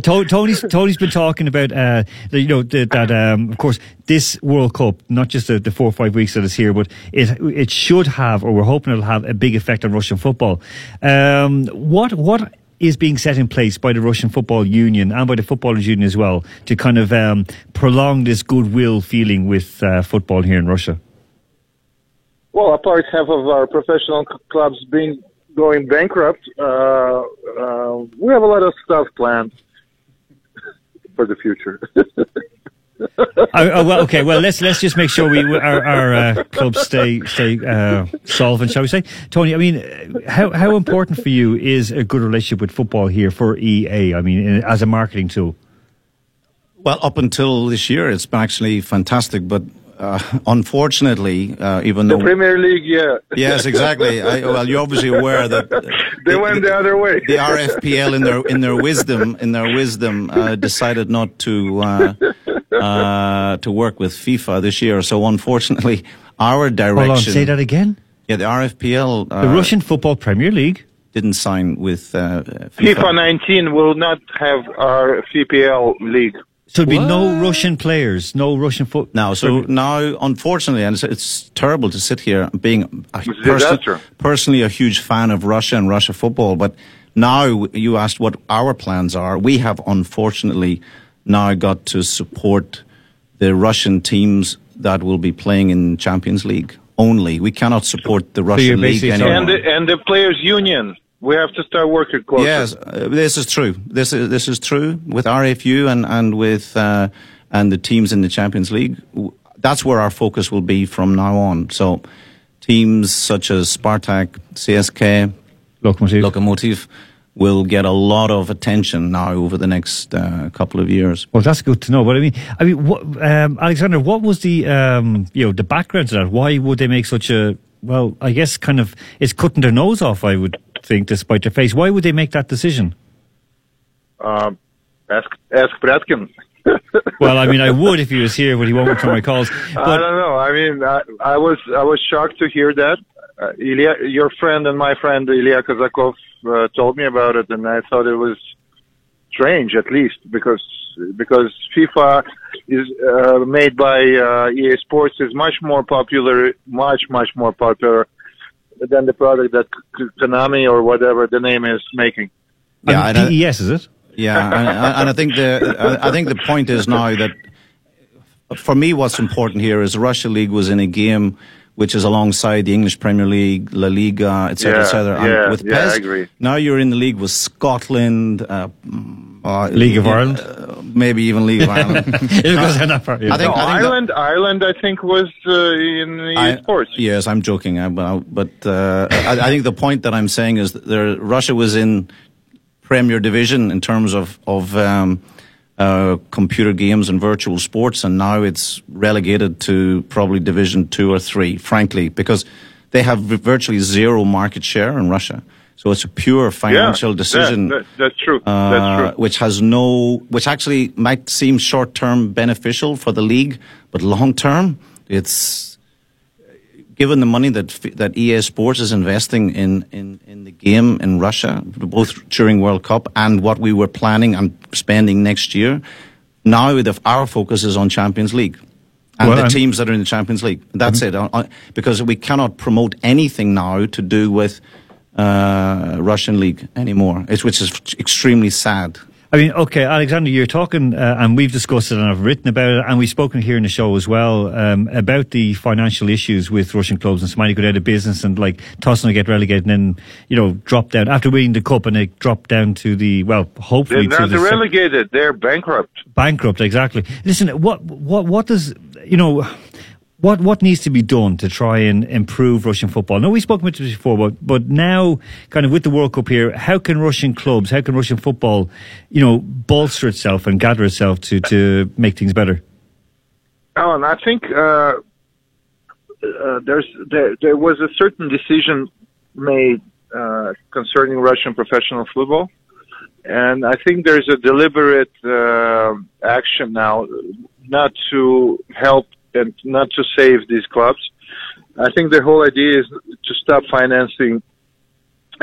To- Tony's Tony's been talking about uh, you know that um, of course this World Cup, not just the, the four or five weeks that it's here, but it it should have, or we're hoping it'll have a big effect on Russian football. Um, what what is being set in place by the Russian Football Union and by the Footballers Union as well to kind of um, prolong this goodwill feeling with uh, football here in Russia? Well, apart half of our professional clubs being going bankrupt, uh, uh, we have a lot of stuff planned for the future. oh, oh, well, okay. Well, let's let's just make sure we our, our uh, clubs stay stay uh, solvent, shall we say? Tony, I mean, how how important for you is a good relationship with football here for EA? I mean, as a marketing tool. Well, up until this year, it's been actually fantastic, but uh, unfortunately, uh, even the though Premier League, yeah. yes, exactly. I, well, you're obviously aware that They went the other way. the RFPL, in their in their wisdom, in their wisdom, uh, decided not to uh, uh, to work with FIFA this year. So unfortunately, our direction. Hold on, say that again. Yeah, the RFPL. Uh, The Russian Football Premier League. didn't sign with uh, FIFA 19 will not have our FPL league. So there'd be no Russian players, no Russian foot. Now, so now, unfortunately, and it's, it's terrible to sit here being a It's person- personally a huge fan of Russia and Russia football, but now you asked what our plans are. We have unfortunately now got to support the Russian teams that will be playing in Champions League only. We cannot support the you're Russian league anymore. And the, and the players' union. We have to start working closer. Yes, uh, this is true. This is this is true with RFU and and with uh, and the teams in the Champions League. That's where our focus will be from now on. So, teams such as Spartak, CSKA, Lokomotiv. Lokomotiv will get a lot of attention now over the next uh, couple of years. Well, that's good to know. But I mean, I mean, what, um, Alexander, what was the um, you know the background to that? Why would they make such a well? I guess kind of it's cutting their nose off. I would think, despite their face. Why would they make that decision? Um, ask ask Pryadkin. Well, I mean, I would if he was here, but he won't return my calls. I don't know. I mean, I, I was I was shocked to hear that. Uh, Ilya, your friend and my friend Ilya Kazakov uh, told me about it, and I thought it was strange, at least because because FIFA is uh, made by uh, EA Sports is much more popular, much much more popular than the product that Konami or whatever the name is making. Yeah, I and I- mean, PES is it? Yeah, and, and I think the I I think the point is now that for me, what's important here is the Russia League was in a game which is alongside the English Premier League, La Liga, etc., Yeah, etc. And yeah, with yeah, PES, I agree. now you're in the league with Scotland, uh, uh, League of yeah, Ireland? uh, maybe even League of Ireland. It goes that far, yeah. I think, No, I think that- Ireland, Ireland, I think was uh, in EA I- Sports. Yes, I'm joking, but, but uh, I, I think the point that I'm saying is that there, Russia was in Premier Division in terms of of um, uh, computer games and virtual sports, and now it's relegated to probably Division two or three. Frankly, because they have virtually zero market share in Russia, so it's a pure financial yeah, decision. that- that's true. uh, that's true. which has no, which actually might seem short term beneficial for the league, but long term, it's given the money that that EA Sports is investing in, in, in the game in Russia, both during World Cup and what we were planning and spending next year. Now, the, our focus is on Champions League. And Well, the teams that are in the Champions League. That's it. Uh, uh, Because we cannot promote anything now to do with uh, Russian league anymore, it's, which is extremely sad. I mean, okay, Alexander, you're talking, uh, and we've discussed it, and I've written about it, and we've spoken here in the show as well um, about the financial issues with Russian clubs and somebody could out of business and like Tosno get relegated and then you know drop down after winning the cup and they drop down to the well, hopefully They're not the sec- relegated. They're bankrupt. bankrupt. Exactly. Listen, what what what does you know? What what needs to be done to try and improve Russian football? No, we spoke about this before, but but now, kind of with the World Cup here, how can Russian clubs, how can Russian football, you know, bolster itself and gather itself to to make things better? Alan, I think uh, uh, there's there, there was a certain decision made uh, concerning Russian professional football, and I think there's a deliberate uh, action now not to help and not to save these clubs. I think the whole idea is to stop financing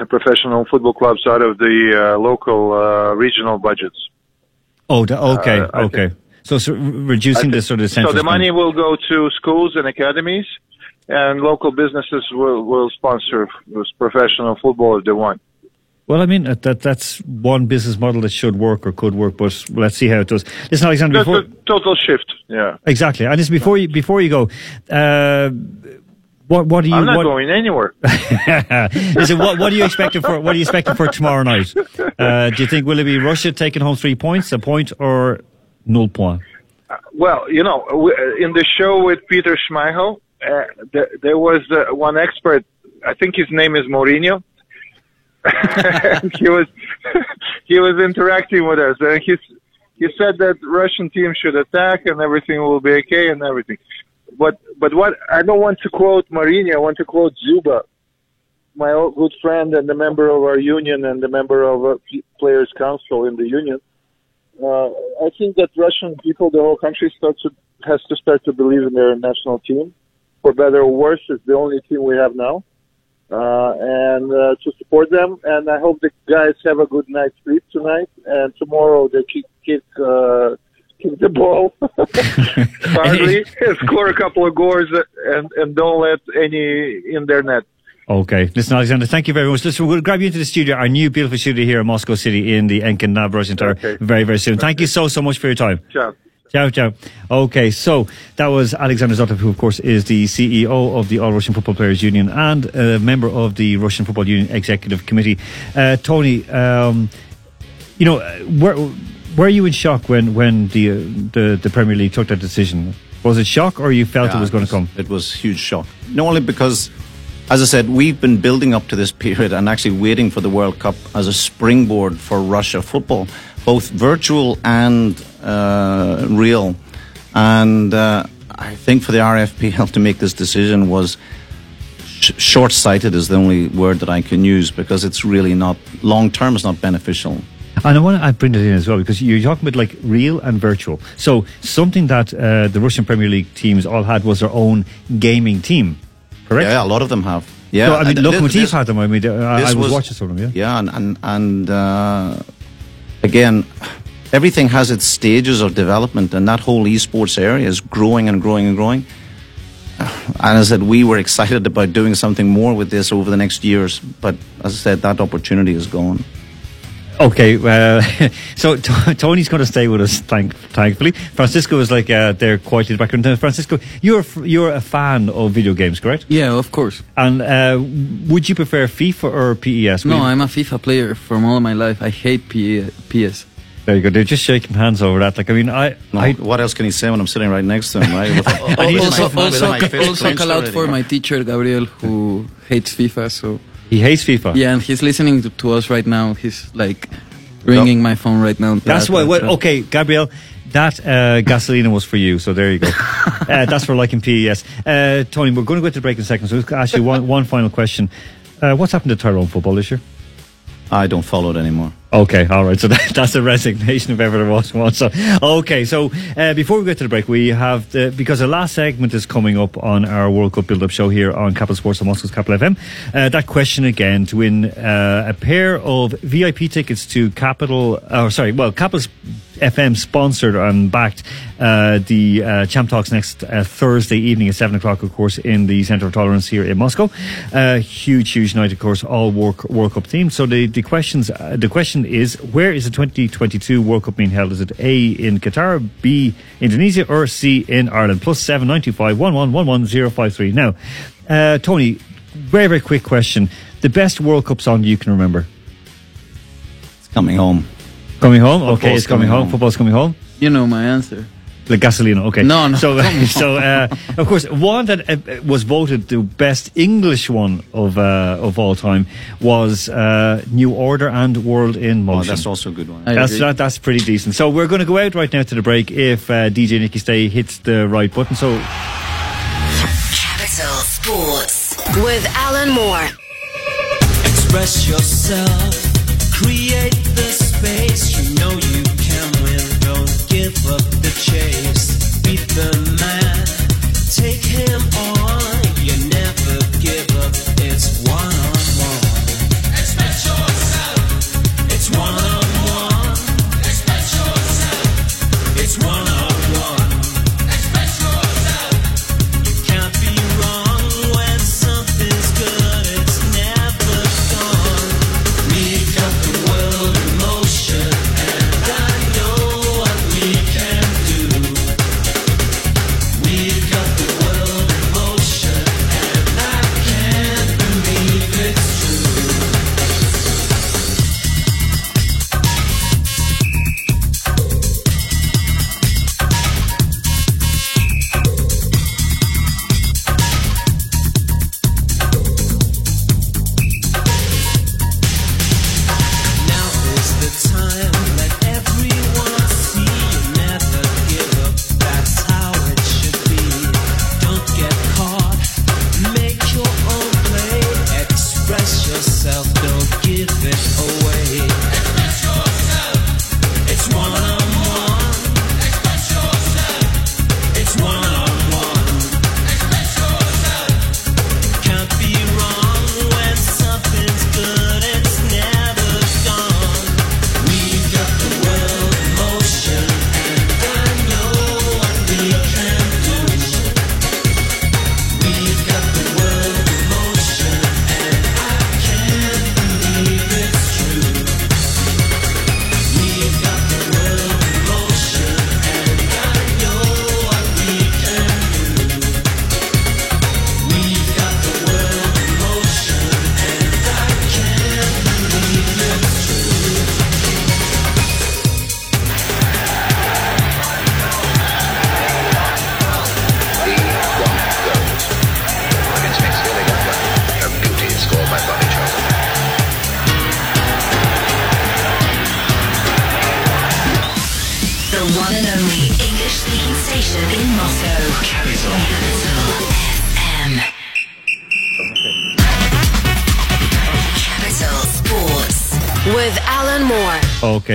professional football clubs out of the uh, local uh, regional budgets. Oh, okay, Uh, okay. So, so reducing the sort of So the spend- money will go to schools and academies, and local businesses will, will sponsor professional football if they want. Well, I mean that, that that's one business model that should work or could work, but let's see how it does. Listen, Alexander, before a total shift. Yeah, exactly, and just before you before you go, uh, what what do you? I'm not what, going anywhere. Listen, what, what are you expecting for what are you expecting for tomorrow night? Uh, do you think will it be Russia taking home three points, a point, or null point? Well, you know, in the show with Peter Schmeichel, uh, there, there was uh, one expert. I think his name is Mourinho. He was he was interacting with us, and he he said that Russian team should attack and everything will be okay and everything. But but what I don't want to quote Mourinho. I want to quote Zuba, my old good friend and the member of our union and the member of a players' council in the union. Uh, I think that Russian people, the whole country, starts to, has to start to believe in their national team. For better or worse, it's the only team we have now, uh, and uh, to support them. And I hope the guys have a good night's sleep tonight, and tomorrow they kick, kick uh, kick the ball hardly, score a couple of goals, and and don't let any in their net. Okay. Listen, Alexander, thank you very much. Listen, we'll grab you into the studio, our new beautiful studio here in Moscow City in the Enkin Nav Russian Tower Okay. very, very soon. Thank you so, so much for your time. Ciao. Ciao, ciao. Okay, so that was Alexander Zotov, who, of course, is the CEO of the All Russian Football Players Union and a member of the Russian Football Union Executive Committee. Uh, Tony, um, you know, were, were you in shock when, when the, uh, the the Premier League took that decision? Was it shock, or you felt Yeah, it was going to come? It was huge shock. Not only because, as I said, we've been building up to this period and actually waiting for the World Cup as a springboard for Russia football, both virtual and uh, real. And uh, I think for the RFPL to make this decision was sh- short-sighted is the only word that I can use because it's really not long term. It's not beneficial. And I want to bring that in as well because you're talking about like real and virtual. So something that uh, the Russian Premier League teams all had was their own gaming team, correct? Yeah, a lot of them have. Yeah, So, I mean, Lokomotiv had them. I mean, uh, I, I was, was- watching some of them. Yeah. Yeah, and and, and uh, again, everything has its stages of development, and that whole esports area is growing and growing and growing. And as I said, we were excited about doing something more with this over the next years, but as I said, that opportunity is gone. Okay, uh, so t- Tony's going to stay with us, thank- thankfully. Francisco is like uh, there quietly in the background. Francisco, you're a f- you're a fan of video games, correct? Yeah, of course. And uh, would you prefer FIFA or PES? No, you- I'm a FIFA player from all my life. I hate P- PS. There you go. They're just shaking hands over that. Like, I mean, I, No, I what else can he say when I'm sitting right next to him, right? With- Also, with also, my- with my also, also call out already. for my teacher Gabriel, who hates FIFA. So he hates FIFA. yeah, and he's listening to, to us right now. He's like ringing my phone right now. That's why. Well, okay, Gabriel, that uh, gasolina was for you. So there you go. uh, that's for liking PES. Uh, Tony, we're going to go to the break in a second. So let's ask you one, one final question. Uh, what's happened to Tyrone football this year? I don't follow it anymore. Okay, all right. So that, that's a resignation if ever there was one. So okay. So uh, before we get to the break, we have the, because the last segment is coming up on our World Cup build-up show here on Capital Sports on Moscow's Capital FM. Uh, that question again to win uh, a pair of VIP tickets to Capital. Or sorry, well, Capital FM sponsored and backed uh, the uh, Champ Talks next uh, Thursday evening at seven o'clock, of course, in the Centre of Tolerance here in Moscow. Uh, huge, huge night, of course, all World, World Cup themed. So the the questions uh, the question is where is the 2022 World Cup being held? Is it A in Qatar, B Indonesia, or C in Ireland? Plus seven nine two five one one one one zero five three. Now, uh, Tony, very very quick question: the best World Cup song you can remember? It's coming home. Coming home. okay, it's coming, coming home. home. Football's coming home. You know my answer. The Gasolina, okay. No, no, So, so uh, of course, one that uh, was voted the best English one of uh, of all time was uh, New Order and World in Motion. Oh, Motion. that's also a good one. I That's that, that's pretty decent. So we're going to go out right now to the break if uh, DJ Nicky Stay hits the right button. So Capital Sports with Alan Moore. Express yourself, create It's one on. You never give up. It's one.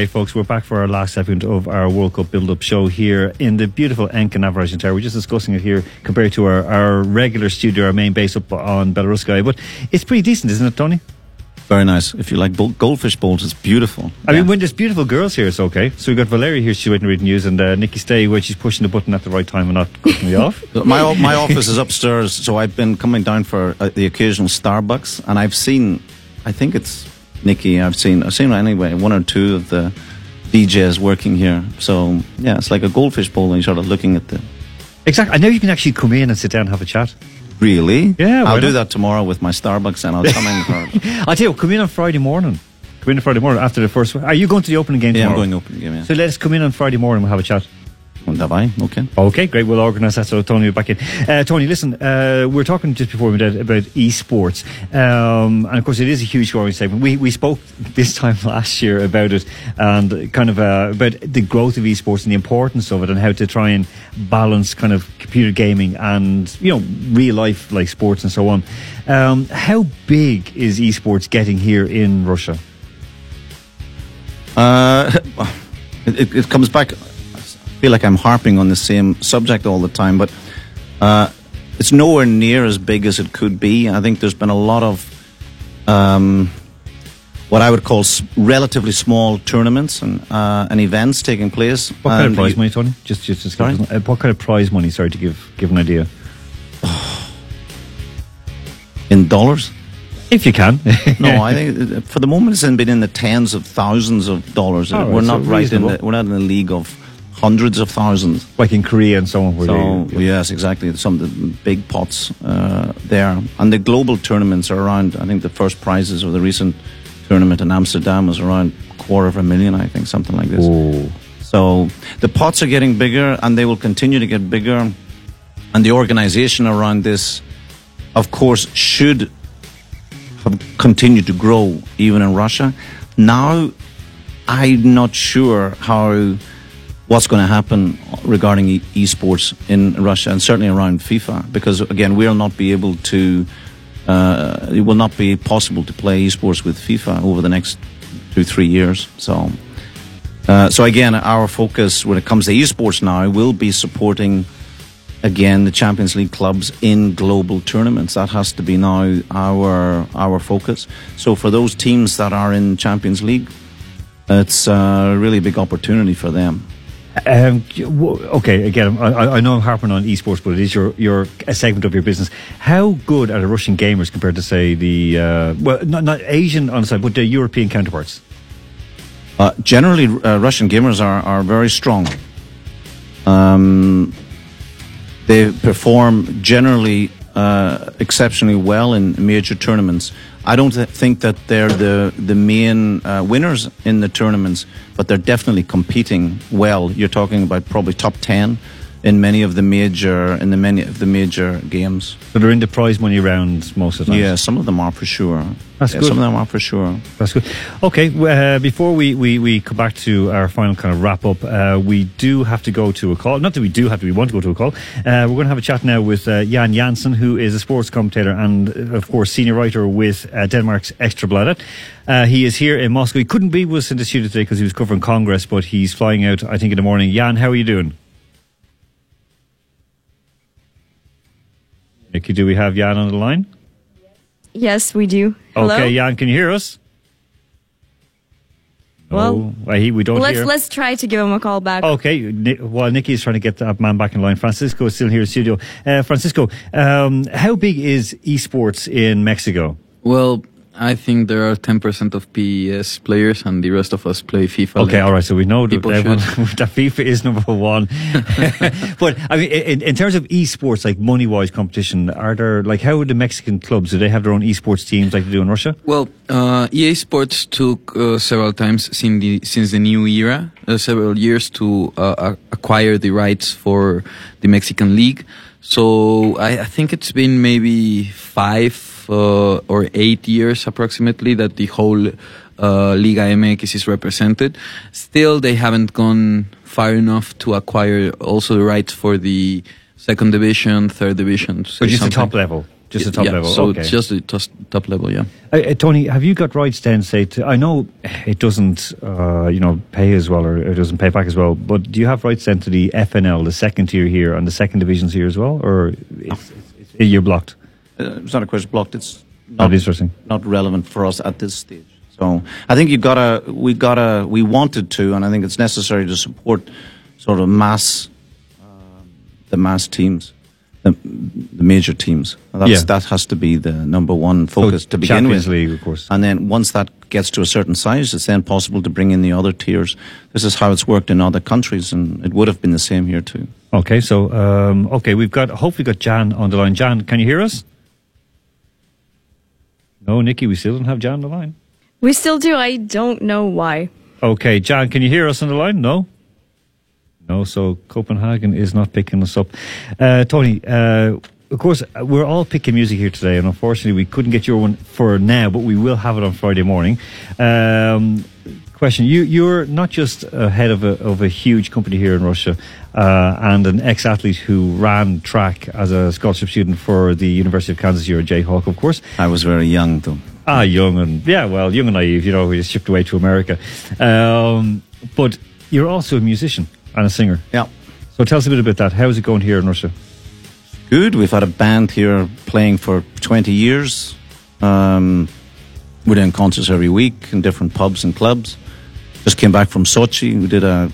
Okay, folks, we're back for our last segment of our World Cup build-up show here in the beautiful Navigation Tower. We're just discussing it here compared to our, our regular studio, our main base up on Belaruskaya. But it's pretty decent, isn't it, Tony? Very nice. If you like goldfish bowls, it's beautiful. I mean, when there's beautiful girls here, it's okay. So we've got Valeria here, she's waiting to read news, and uh, Nikki Stay, where she's pushing the button at the right time and not cutting me off. my my office is upstairs, so I've been coming down for uh, the occasional Starbucks, and I've seen, I think it's Nikki. I've seen, I've seen anyway one or two of the DJs working here. So yeah, it's like a goldfish bowl, and you're sort of looking at the. Exactly. I know you can actually come in and sit down and have a chat. Really? Yeah, I'll do not? that tomorrow with my Starbucks, and I'll come in for. I'll tell you, come in on Friday morning. Come in on Friday morning after the first one. Are you going to the opening game Yeah, I'm going to open game. Yeah. So let's come in on Friday morning and we'll have a chat. Have I? Okay. Okay, great. We'll organise that. So Tony will back in. Uh, Tony, listen, uh, we were talking just before we did about esports, um, and of course it is a huge growing segment. We we spoke this time last year about it and kind of uh, about the growth of esports and the importance of it and how to try and balance kind of computer gaming and you know real life like sports and so on. Um, how big is esports getting here in Russia? Uh, it- it comes back. Feel like I'm harping on the same subject all the time, but uh, it's nowhere near as big as it could be. I think there's been a lot of um, what I would call s- relatively small tournaments and uh, and events taking place. What kind of And prize you- money, Tony? Just just, just Sorry? uh, what kind of prize money? Sorry to give give an idea. in dollars? If you can. no, I think uh, for the moment it's been in the tens of thousands of dollars. All right, we're so not right in reasonable. the, we're not in the league of hundreds of thousands. like in Korea and so on. Where So they, yes, exactly. Some of the big pots uh, there, and the global tournaments are around. I think the first prizes of the recent tournament in Amsterdam was around quarter of a million. I think something like this. Oh. So the pots are getting bigger, and they will continue to get bigger. And the organisation around this, of course, should have continued to grow even in Russia. Now, I'm not sure how what's going to happen regarding e- esports in Russia and certainly around FIFA because again we'll not be able to uh, it will not be possible to play esports with FIFA over the next two three years. So uh, so again our focus when it comes to esports now will be supporting again the Champions League clubs in global tournaments. That has to be now our our focus. So for those teams that are in Champions League it's a really big opportunity for them Um, okay, again, I, I- know I'm harping on esports, but it is your, your a segment of your business. How good are the Russian gamers compared to, say, the uh, well, not, not Asian on the side, but the European counterparts? Uh, generally, uh, Russian gamers are, are very strong. Um, they perform generally uh, exceptionally well in major tournaments. I don't th- think that they're the the main uh, winners in the tournaments, but they're definitely competing well. You're talking about probably top ten in many of the major in the many of the major games. So they're in the prize money rounds most of the time. Yeah, some of them are for sure. That's Yeah, good. Some of them are for sure. That's good. Okay, uh, before we, we, we come back to our final kind of wrap up, uh, we do have to go to a call. Not that we do have to, we want to go to a call. Uh, we're going to have a chat now with uh, Jan Jansen, who is a sports commentator and, uh, of course, senior writer with uh, Denmark's Ekstra Bladet. Uh, he is here in Moscow. He couldn't be with us in the studio today because he was covering Congress, but he's flying out, I think, in the morning. Jan, how are you doing? Nicky, do we have Jan on the line? Yes, we do. Hello. Okay, Jan, can you hear us? Well, No, well, he, we don't let's hear. let's try to give him a call back. Okay, Ni- while Nikki is trying to get that man back in line, Francisco is still here in studio. Uh, Francisco, um, how big is esports in Mexico? Well, I think there are 10% of PES players, and the rest of us play FIFA. Okay, all right. So we know that, everyone- that FIFA is number one. but I mean, in, in terms of esports, like money-wise competition, are there like how are the Mexican clubs? Do they have their own esports teams like they do in Russia? Well, uh, EA Sports took uh, several times since the, since the new era, uh, several years to uh, acquire the rights for the Mexican league. So I, I think it's been maybe five uh, or eight years approximately that the whole uh, Liga MX is represented. Still, they haven't gone far enough to acquire also the rights for the second division, third division. to But say just the top level. Just the top yeah, level. So okay. it's just the top level, yeah. Uh, uh, Tony, have you got rights then? Say, to, I know it doesn't, uh, you know, pay as well, or it doesn't pay back as well. But do you have rights then to the FNL, the second tier here, and the second divisions here as well, or it's, it's, you're blocked? Uh, it's not a question blocked. It's Not interesting. not relevant for us at this stage. So I think you gotta, we gotta, we wanted to, and I think it's necessary to support sort of mass, um, the mass teams, the, the major teams. That's, Yeah. That has to be the number one focus to begin Champions with. League, of course. And then once that gets to a certain size, it's then possible to bring in the other tiers. This is how it's worked in other countries, and it would have been the same here too. Okay, so um, okay, we've got hopefully got Jan on the line. Jan, can you hear us? No, Nikki, we still don't have Jan on the line. We still do. I don't know why. Okay, Jan, can you hear us on the line? No. No, so Copenhagen is not picking us up. Uh, Tony, uh, of course, uh, we're all picking music here today, and unfortunately, we couldn't get your one for now, but we will have it on Friday morning. Um, question: You, you're not just a head of a of a huge company here in Russia, uh, and an ex-athlete who ran track as a scholarship student for the University of Kansas. You're a Jayhawk, of course. I was very young though. Ah, young and yeah, well, young and naive. You know, we just shipped away to America. Um, but you're also a musician and a singer. Yeah. So tell us a bit about that. How's it going here in Russia? Good. We've had a band here playing for 20 years. Um, we're doing concerts every week in different pubs and clubs. Just came back from Sochi. We did a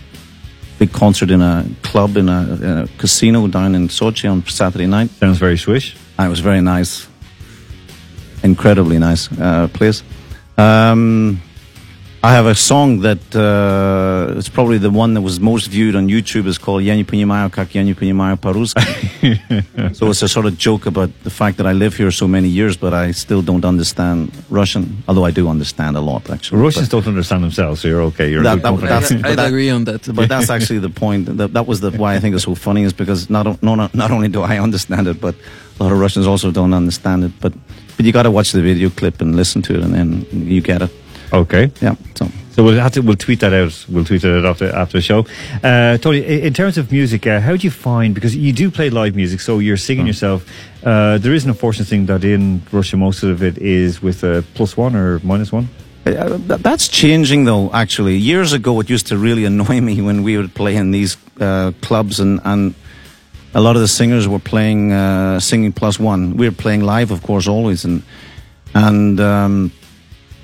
big concert in a club in a, in a casino down in Sochi on Saturday night. Sounds very swish. And it was very nice. Incredibly nice uh, place. Um, I have a song that uh, it's probably the one that was most viewed on YouTube. is called "Я не понимаю, как я не понимаю по-русски." so it's a sort of joke about the fact that I live here so many years, but I still don't understand Russian. Although I do understand a lot, actually. Russians don't understand themselves, so you're okay. You're a That- good that- company. that's- I'd but that- agree on that. But that's actually the point. That, that was the why I think it's so funny is because not o- no, not not only do I understand it, but a lot of Russians also don't understand it. But but you got to watch the video clip and listen to it, and then you get it. Okay. Yeah. So So we'll have to we'll tweet that out. We'll tweet it out after after the show. Uh, Tony, in terms of music, uh, how do you find because you do play live music, so you're singing yourself. Uh, there is an unfortunate thing that in Russia, most of it is with a plus one or minus one. Uh, that's changing though. Actually, years ago, it used to really annoy me when we would play in these uh, clubs, and and a lot of the singers were playing uh, singing plus one. We were playing live, of course, always, and and um,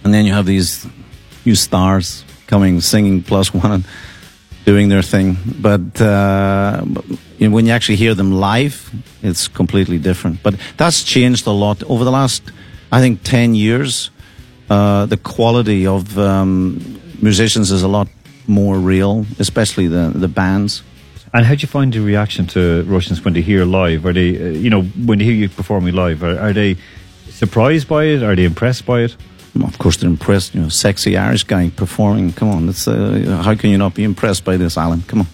and then you have these new stars coming singing plus one and doing their thing. But uh, when you actually hear them live, it's completely different. But that's changed a lot over the last, I think, ten years. Uh, the quality of um, musicians is a lot more real, especially the the bands. And how do you find the reaction to Russians when they hear live? Are they, uh, you know, when they hear you performing live, are, are they surprised by it? Are they impressed by it? Well, Of course, they're impressed. You know, sexy Irish guy performing. Come on, that's uh, how can you not be impressed by this, Alan? Come on.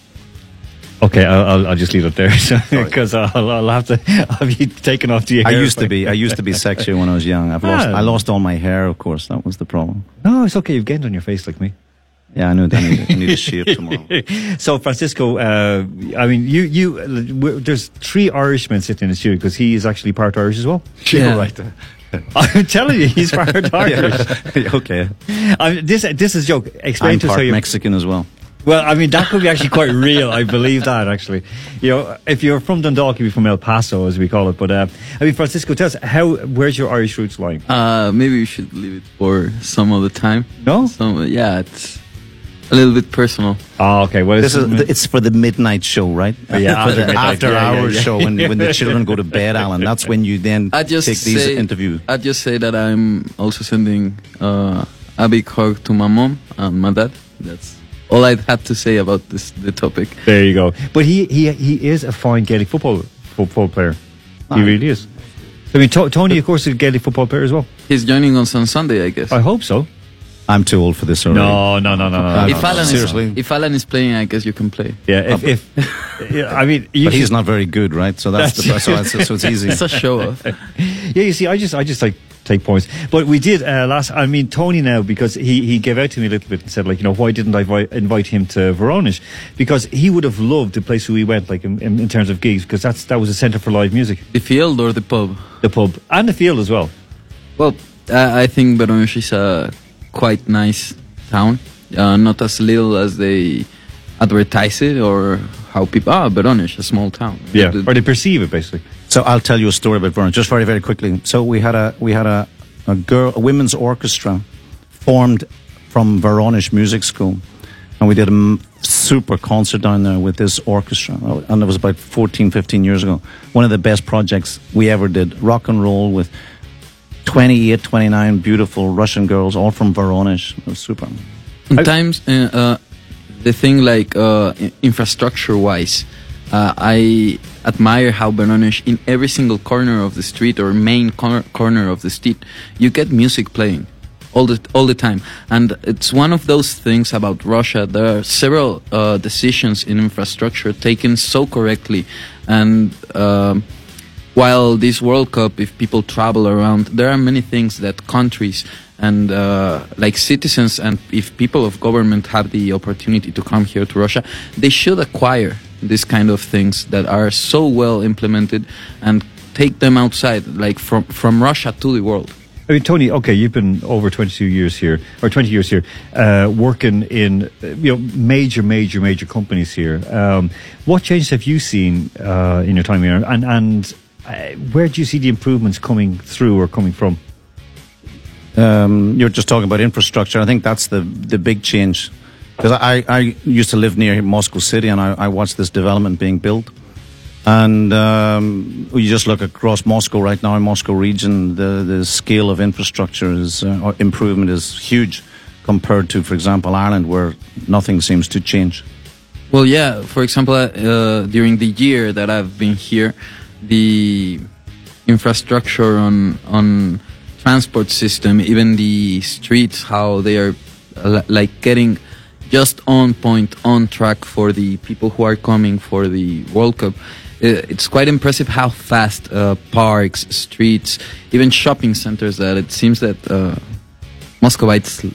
Okay, I'll, I'll, I'll just leave it there because I'll, I'll have to have you taken off the. your I used to be. I used to be sexy when I was young. I've lost. Ah. I lost all my hair. Of course, that was the problem. No, it's okay. You've gained on your face like me. Yeah, I know. that. I need, I need to shave tomorrow. so Francisco, uh, I mean, you you uh, there's three Irishmen sitting in the studio because he is actually part Irish as well. Yeah. right. I'm telling you, he's part Irish. okay. I mean, this this is a joke. Explain I'm to us part how you. Mexican as well. Well, I mean, that could be actually quite real. I believe that actually. You know, if you're from Dundalk, you'd be from El Paso, as we call it. But uh, I mean, Francisco, tell us how where's your Irish roots lying? Uh, maybe we should leave it for some other time. No? Some, yeah, it's a little bit personal. Oh, okay. Well, This is it's for the midnight show, right? Yeah, for after the after Yeah, yeah, hours yeah. show when when the children go to bed, Alan. That's when you then I just take these say, interviews. I just say that I'm also sending uh, a big hug to my mom and my dad. That's all I had to say about this the topic. There you go. But he he he is a fine Gaelic football football player. He really is. I mean, To- Tony, of course, is a Gaelic football player as well. He's joining us on Sunday, I guess. I hope so. I'm too old for this already. No, no, no, no, no. if no, Alan seriously. is if Alan is playing, I guess you can play. Yeah, if, if yeah, I mean, you But he's not very good, right? So that's, the That's- so, it's, so it's easy. It's a show off. yeah, you see, I just, I just like take points. But we did uh, last. I mean, Tony now because he he gave out to me a little bit and said like, you know, why didn't I vi- invite him to Voronezh? Because he would have loved the place where we went, like in, in, in terms of gigs, because that's that was a centre for live music. The field or the pub? The pub and the field as well. Well, I I think Voronezh is a quite nice town. Uh, not as little as they advertise it or how people. Ah, Voronezh, a small town. Yeah, The- or they perceive it basically. So I'll tell you a story about Voronezh, just very, very quickly. So we had a we had a, a girl, a women's orchestra, formed from Voronezh Music School, and we did a m- super concert down there with this orchestra, and it was about 14, 15 years ago. One of the best projects we ever did, rock and roll with 28, 29 beautiful Russian girls, all from Voronezh. It was super. Sometimes uh, uh, the thing like uh, infrastructure wise, uh, I admire how Voronezh in every single corner of the street or main cor- corner of the street, you get music playing all the all the time, and it's one of those things about Russia. There are several uh, decisions in infrastructure taken so correctly, and. Um, while this World Cup, if people travel around, there are many things that countries and uh, like citizens and if people of government have the opportunity to come here to Russia, they should acquire these kind of things that are so well implemented and take them outside, like from from Russia to the world. I mean, Tony. Okay, you've been over twenty-two years here, or twenty years here, uh, working in you know major, major, major companies here. Um, what changes have you seen uh, in your time here, and and uh, where do you see the improvements coming through or coming from? Um, you're just talking about infrastructure. I think that's the the big change. Because I, I used to live near Moscow City and I, I watched this development being built. And um, you just look across Moscow right now, in Moscow region, the, the scale of infrastructure is uh, or improvement is huge compared to, for example, Ireland, where nothing seems to change. Well, yeah. For example, uh, during the year that I've been here, the infrastructure on on transport system, even the streets, how they are uh, like getting just on point, on track for the people who are coming for the World Cup. Uh, It's quite impressive how fast uh, parks, streets, even shopping centers that it seems that uh,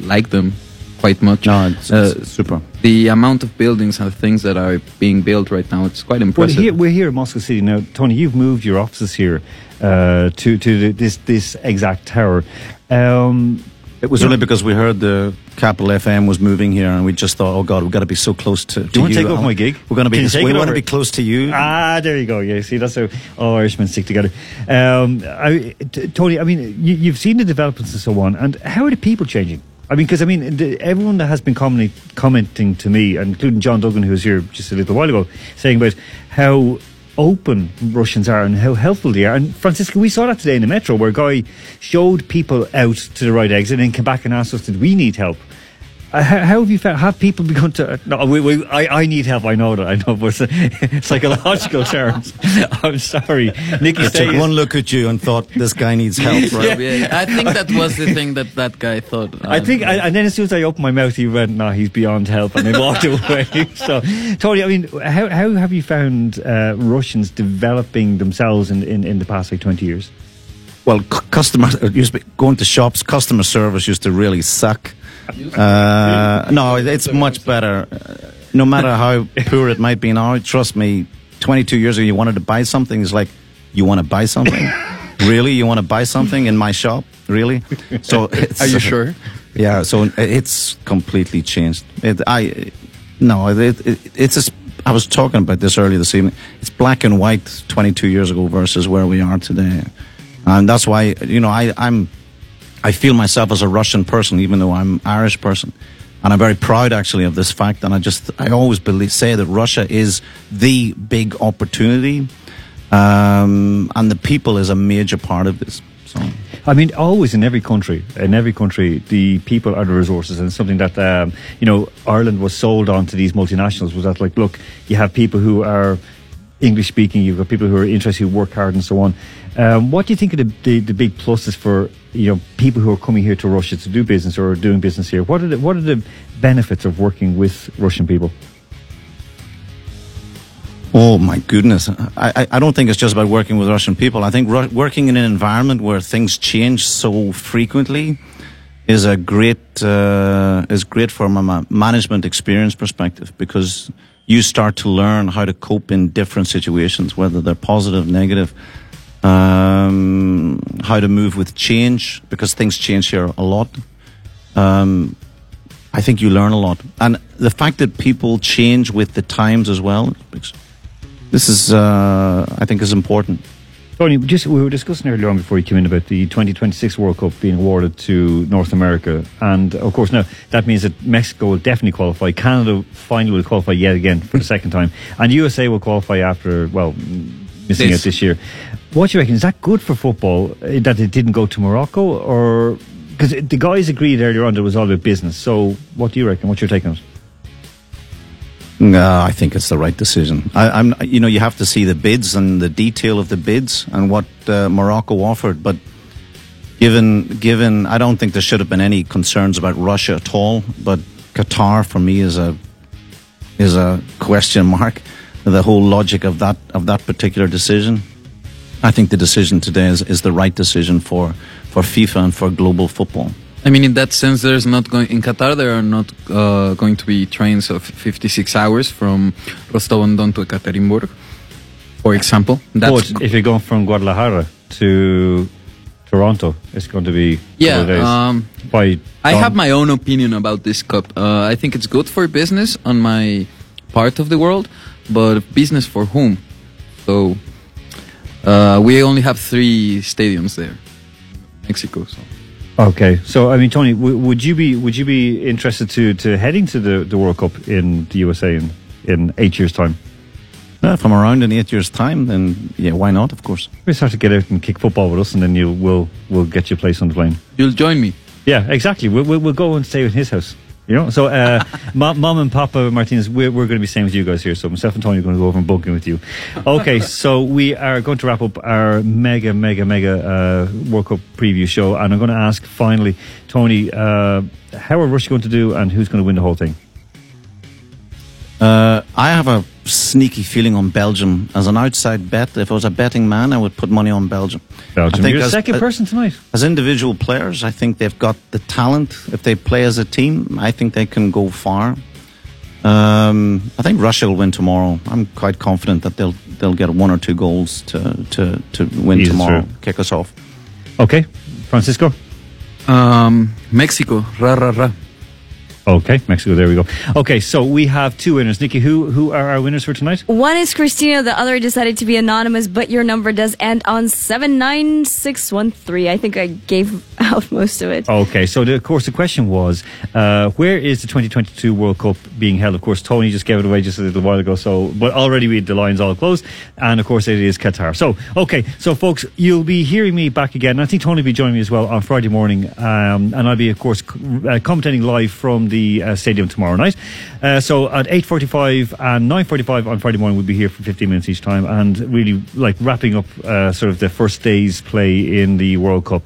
like them quite much. No, it's, Uh, it's super. the amount of buildings and things that are being built right now it's quite Well, impressive here, we're here in Moscow City now. Tony, you've moved your offices here uh, to to the, this this exact tower. Um, It was only because we heard the Capital FM was moving here, and we just thought, "Oh God, we've got to be so close to." Do you want to take over my gig? We're going to be. Can you take we want to be close to you. Ah, there you go. Yeah, see, that's how all Irishmen stick together. Um, I, t- Tony, I mean, you, you've seen the developments and so on, and how are the people changing? I mean, because I mean, everyone that has been commenting, to me, including John Duggan, who was here just a little while ago, saying about how open Russians are and how helpful they are. And Francisco, we saw that today in the metro, where a guy showed people out to the right exit and then came back and asked us, "Did we need help?" Uh, how, how have you found? Have people begun to? No, we, we, I, I need help. I know that. I know, but it's psychological terms. I'm sorry, Nicky. I took one look at you and thought this guy needs help. Right? yeah, I think that was the thing that that guy thought. I think, I, and then as soon as I opened my mouth, he went, "No, he's beyond help," and then walked away. so, Tony, I mean, how how have you found uh, Russians developing themselves in, in in the past like twenty years? Well, c- customer used to be going to shops. Customer service used to really suck. Uh, no, it's much better. No matter how poor it might be now, trust me. Twenty-two years ago, you wanted to buy something. It's like you want to buy something. really, you want to buy something in my shop? Really? So, it's, Are you sure? Yeah. So it's completely changed. It, I no, it, it, it's just. I was talking about this earlier this evening. It's black and white 22 years ago versus where we are today, and that's why you know I, I'm. I feel myself as a Russian person, even though I'm Irish person, and I'm very proud actually of this fact. And I just I always believe say that Russia is the big opportunity, um, and the people is a major part of this. So. I mean, always in every country, in every country, the people are the resources, and something that um, you know Ireland was sold on to these multinationals. Was that like, look, you have people who are English speaking, you've got people who are interested, who work hard, and so on. Um, what do you think of the, the, the big pluses for you know people who are coming here to Russia to do business or doing business here? What are the, what are the benefits of working with Russian people? Oh my goodness! I, I, I don't think it's just about working with Russian people. I think ru- working in an environment where things change so frequently is a great uh, is great from a management experience perspective because you start to learn how to cope in different situations, whether they're positive, negative, um, how to move with change because things change here a lot. Um, I think you learn a lot, and the fact that people change with the times as well. This is, uh, I think, is important. Tony, just we were discussing earlier on before you came in about the 2026 World Cup being awarded to North America, and of course now that means that Mexico will definitely qualify. Canada finally will qualify yet again for the second time, and USA will qualify after well missing This. it this year. What do you reckon? Is that good for football uh, that it didn't go to Morocco, or because the guys agreed earlier on that it was all about business? So what do you reckon? What's your take on it? No, I think it's the right decision. I, I'm, you know, you have to see the bids and the detail of the bids and what uh, Morocco offered. But given, given, I don't think there should have been any concerns about Russia at all. But Qatar, for me, is a is a question mark. The whole logic of that of that particular decision. I think the decision today is, is the right decision for, for FIFA and for global football. I mean, in that sense, there's not going in Qatar. There are not uh, going to be trains of 56 hours from Rostov on Don to Ekaterinburg, for example. That's but if you go from Guadalajara to Toronto, it's going to be yeah. of. Um, By I have my own opinion about this cup. Uh, I think it's good for business on my part of the world, but business for whom? So uh, we only have three stadiums there, Mexico. So. Okay, so I mean, Tony, w- would you be would you be interested to, to heading to the, the World Cup in the USA in, in eight years' time? Uh, if I'm around in eight years' time, then yeah, why not? Of course. We start to get out and kick football with us, and then you will we'll get your place on the plane. You'll join me. Yeah, exactly. We'll, we'll, we'll go and stay in his house. You know, so uh, mom, mom and Papa Martinez, we're, we're going to be staying with you guys here. So myself and Tony are going to go over and bunk in with you. Okay, so we are going to wrap up our mega, mega, mega uh, World Cup preview show, and I'm going to ask finally, Tony, uh, how are Russia going to do, and who's going to win the whole thing? Uh, I have a sneaky feeling on Belgium. As an outside bet, if I was a betting man, I would put money on Belgium. Belgium. I think You're the as- second uh, person tonight. As individual players, I think they've got the talent. If they play as a team, I think they can go far. Um, I think Russia will win tomorrow. I'm quite confident that they'll they'll get one or two goals to to, to win Ease tomorrow, through. kick us off. Okay, Francisco. Um, Mexico, ra ra ra. Okay, Mexico. There we go. Okay, so we have two winners. Nikki, who who are our winners for tonight? One is Christina, the other decided to be anonymous, but your number does end on 79613. I think I gave out most of it. Okay, so the, of course the question was, uh, where is the 2022 World Cup being held? Of course, Tony just gave it away just a little while ago. So, but already we had the lines all closed, and of course it is Qatar. So, okay, so folks, you'll be hearing me back again. I think Tony will be joining me as well on Friday morning, um, and I'll be of course c- uh, commentating live from the uh, stadium tomorrow night. Uh, so at 8:45 and 9:45 on Friday morning, we'll be here for 15 minutes each time, and really like wrapping up uh, sort of the first day's play in the World Cup.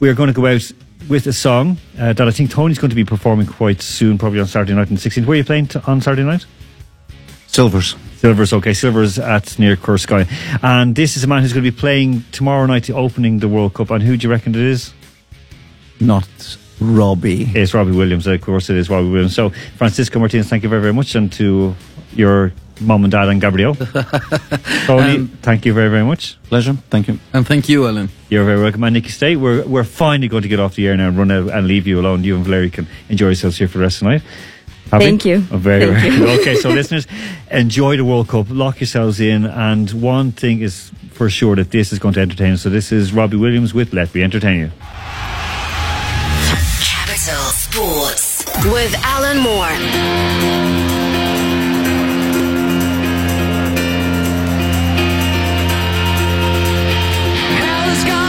We are going to go out with a song uh, that I think Tony's going to be performing quite soon, probably on Saturday night in 16th. Where are you playing t- on Saturday night? Silvers. Silvers, okay. Silvers at near Kurskaya. And this is a man who's going to be playing tomorrow night, opening the World Cup. And who do you reckon it is? Not Robbie. It's Robbie Williams. Of course, it is Robbie Williams. So, Francisco Martinez, thank you very, very much. And to your mom and dad and Gabriel. Tony, Um, thank you very, very much. Pleasure. Thank you. And thank you, Alan. You're very welcome. And Nikki, stay. We're, we're finally going to get off the air now and run out and leave you alone. You and Valerie can enjoy yourselves here for the rest of the night. Happy? Thank you. Oh, very, Thank very you. Okay, so listeners, enjoy the World Cup. Lock yourselves in. And one thing is for sure that this is going to entertain us. So this is Robbie Williams with Let Me Entertain You. Capital Sports with Alan Moore. sky.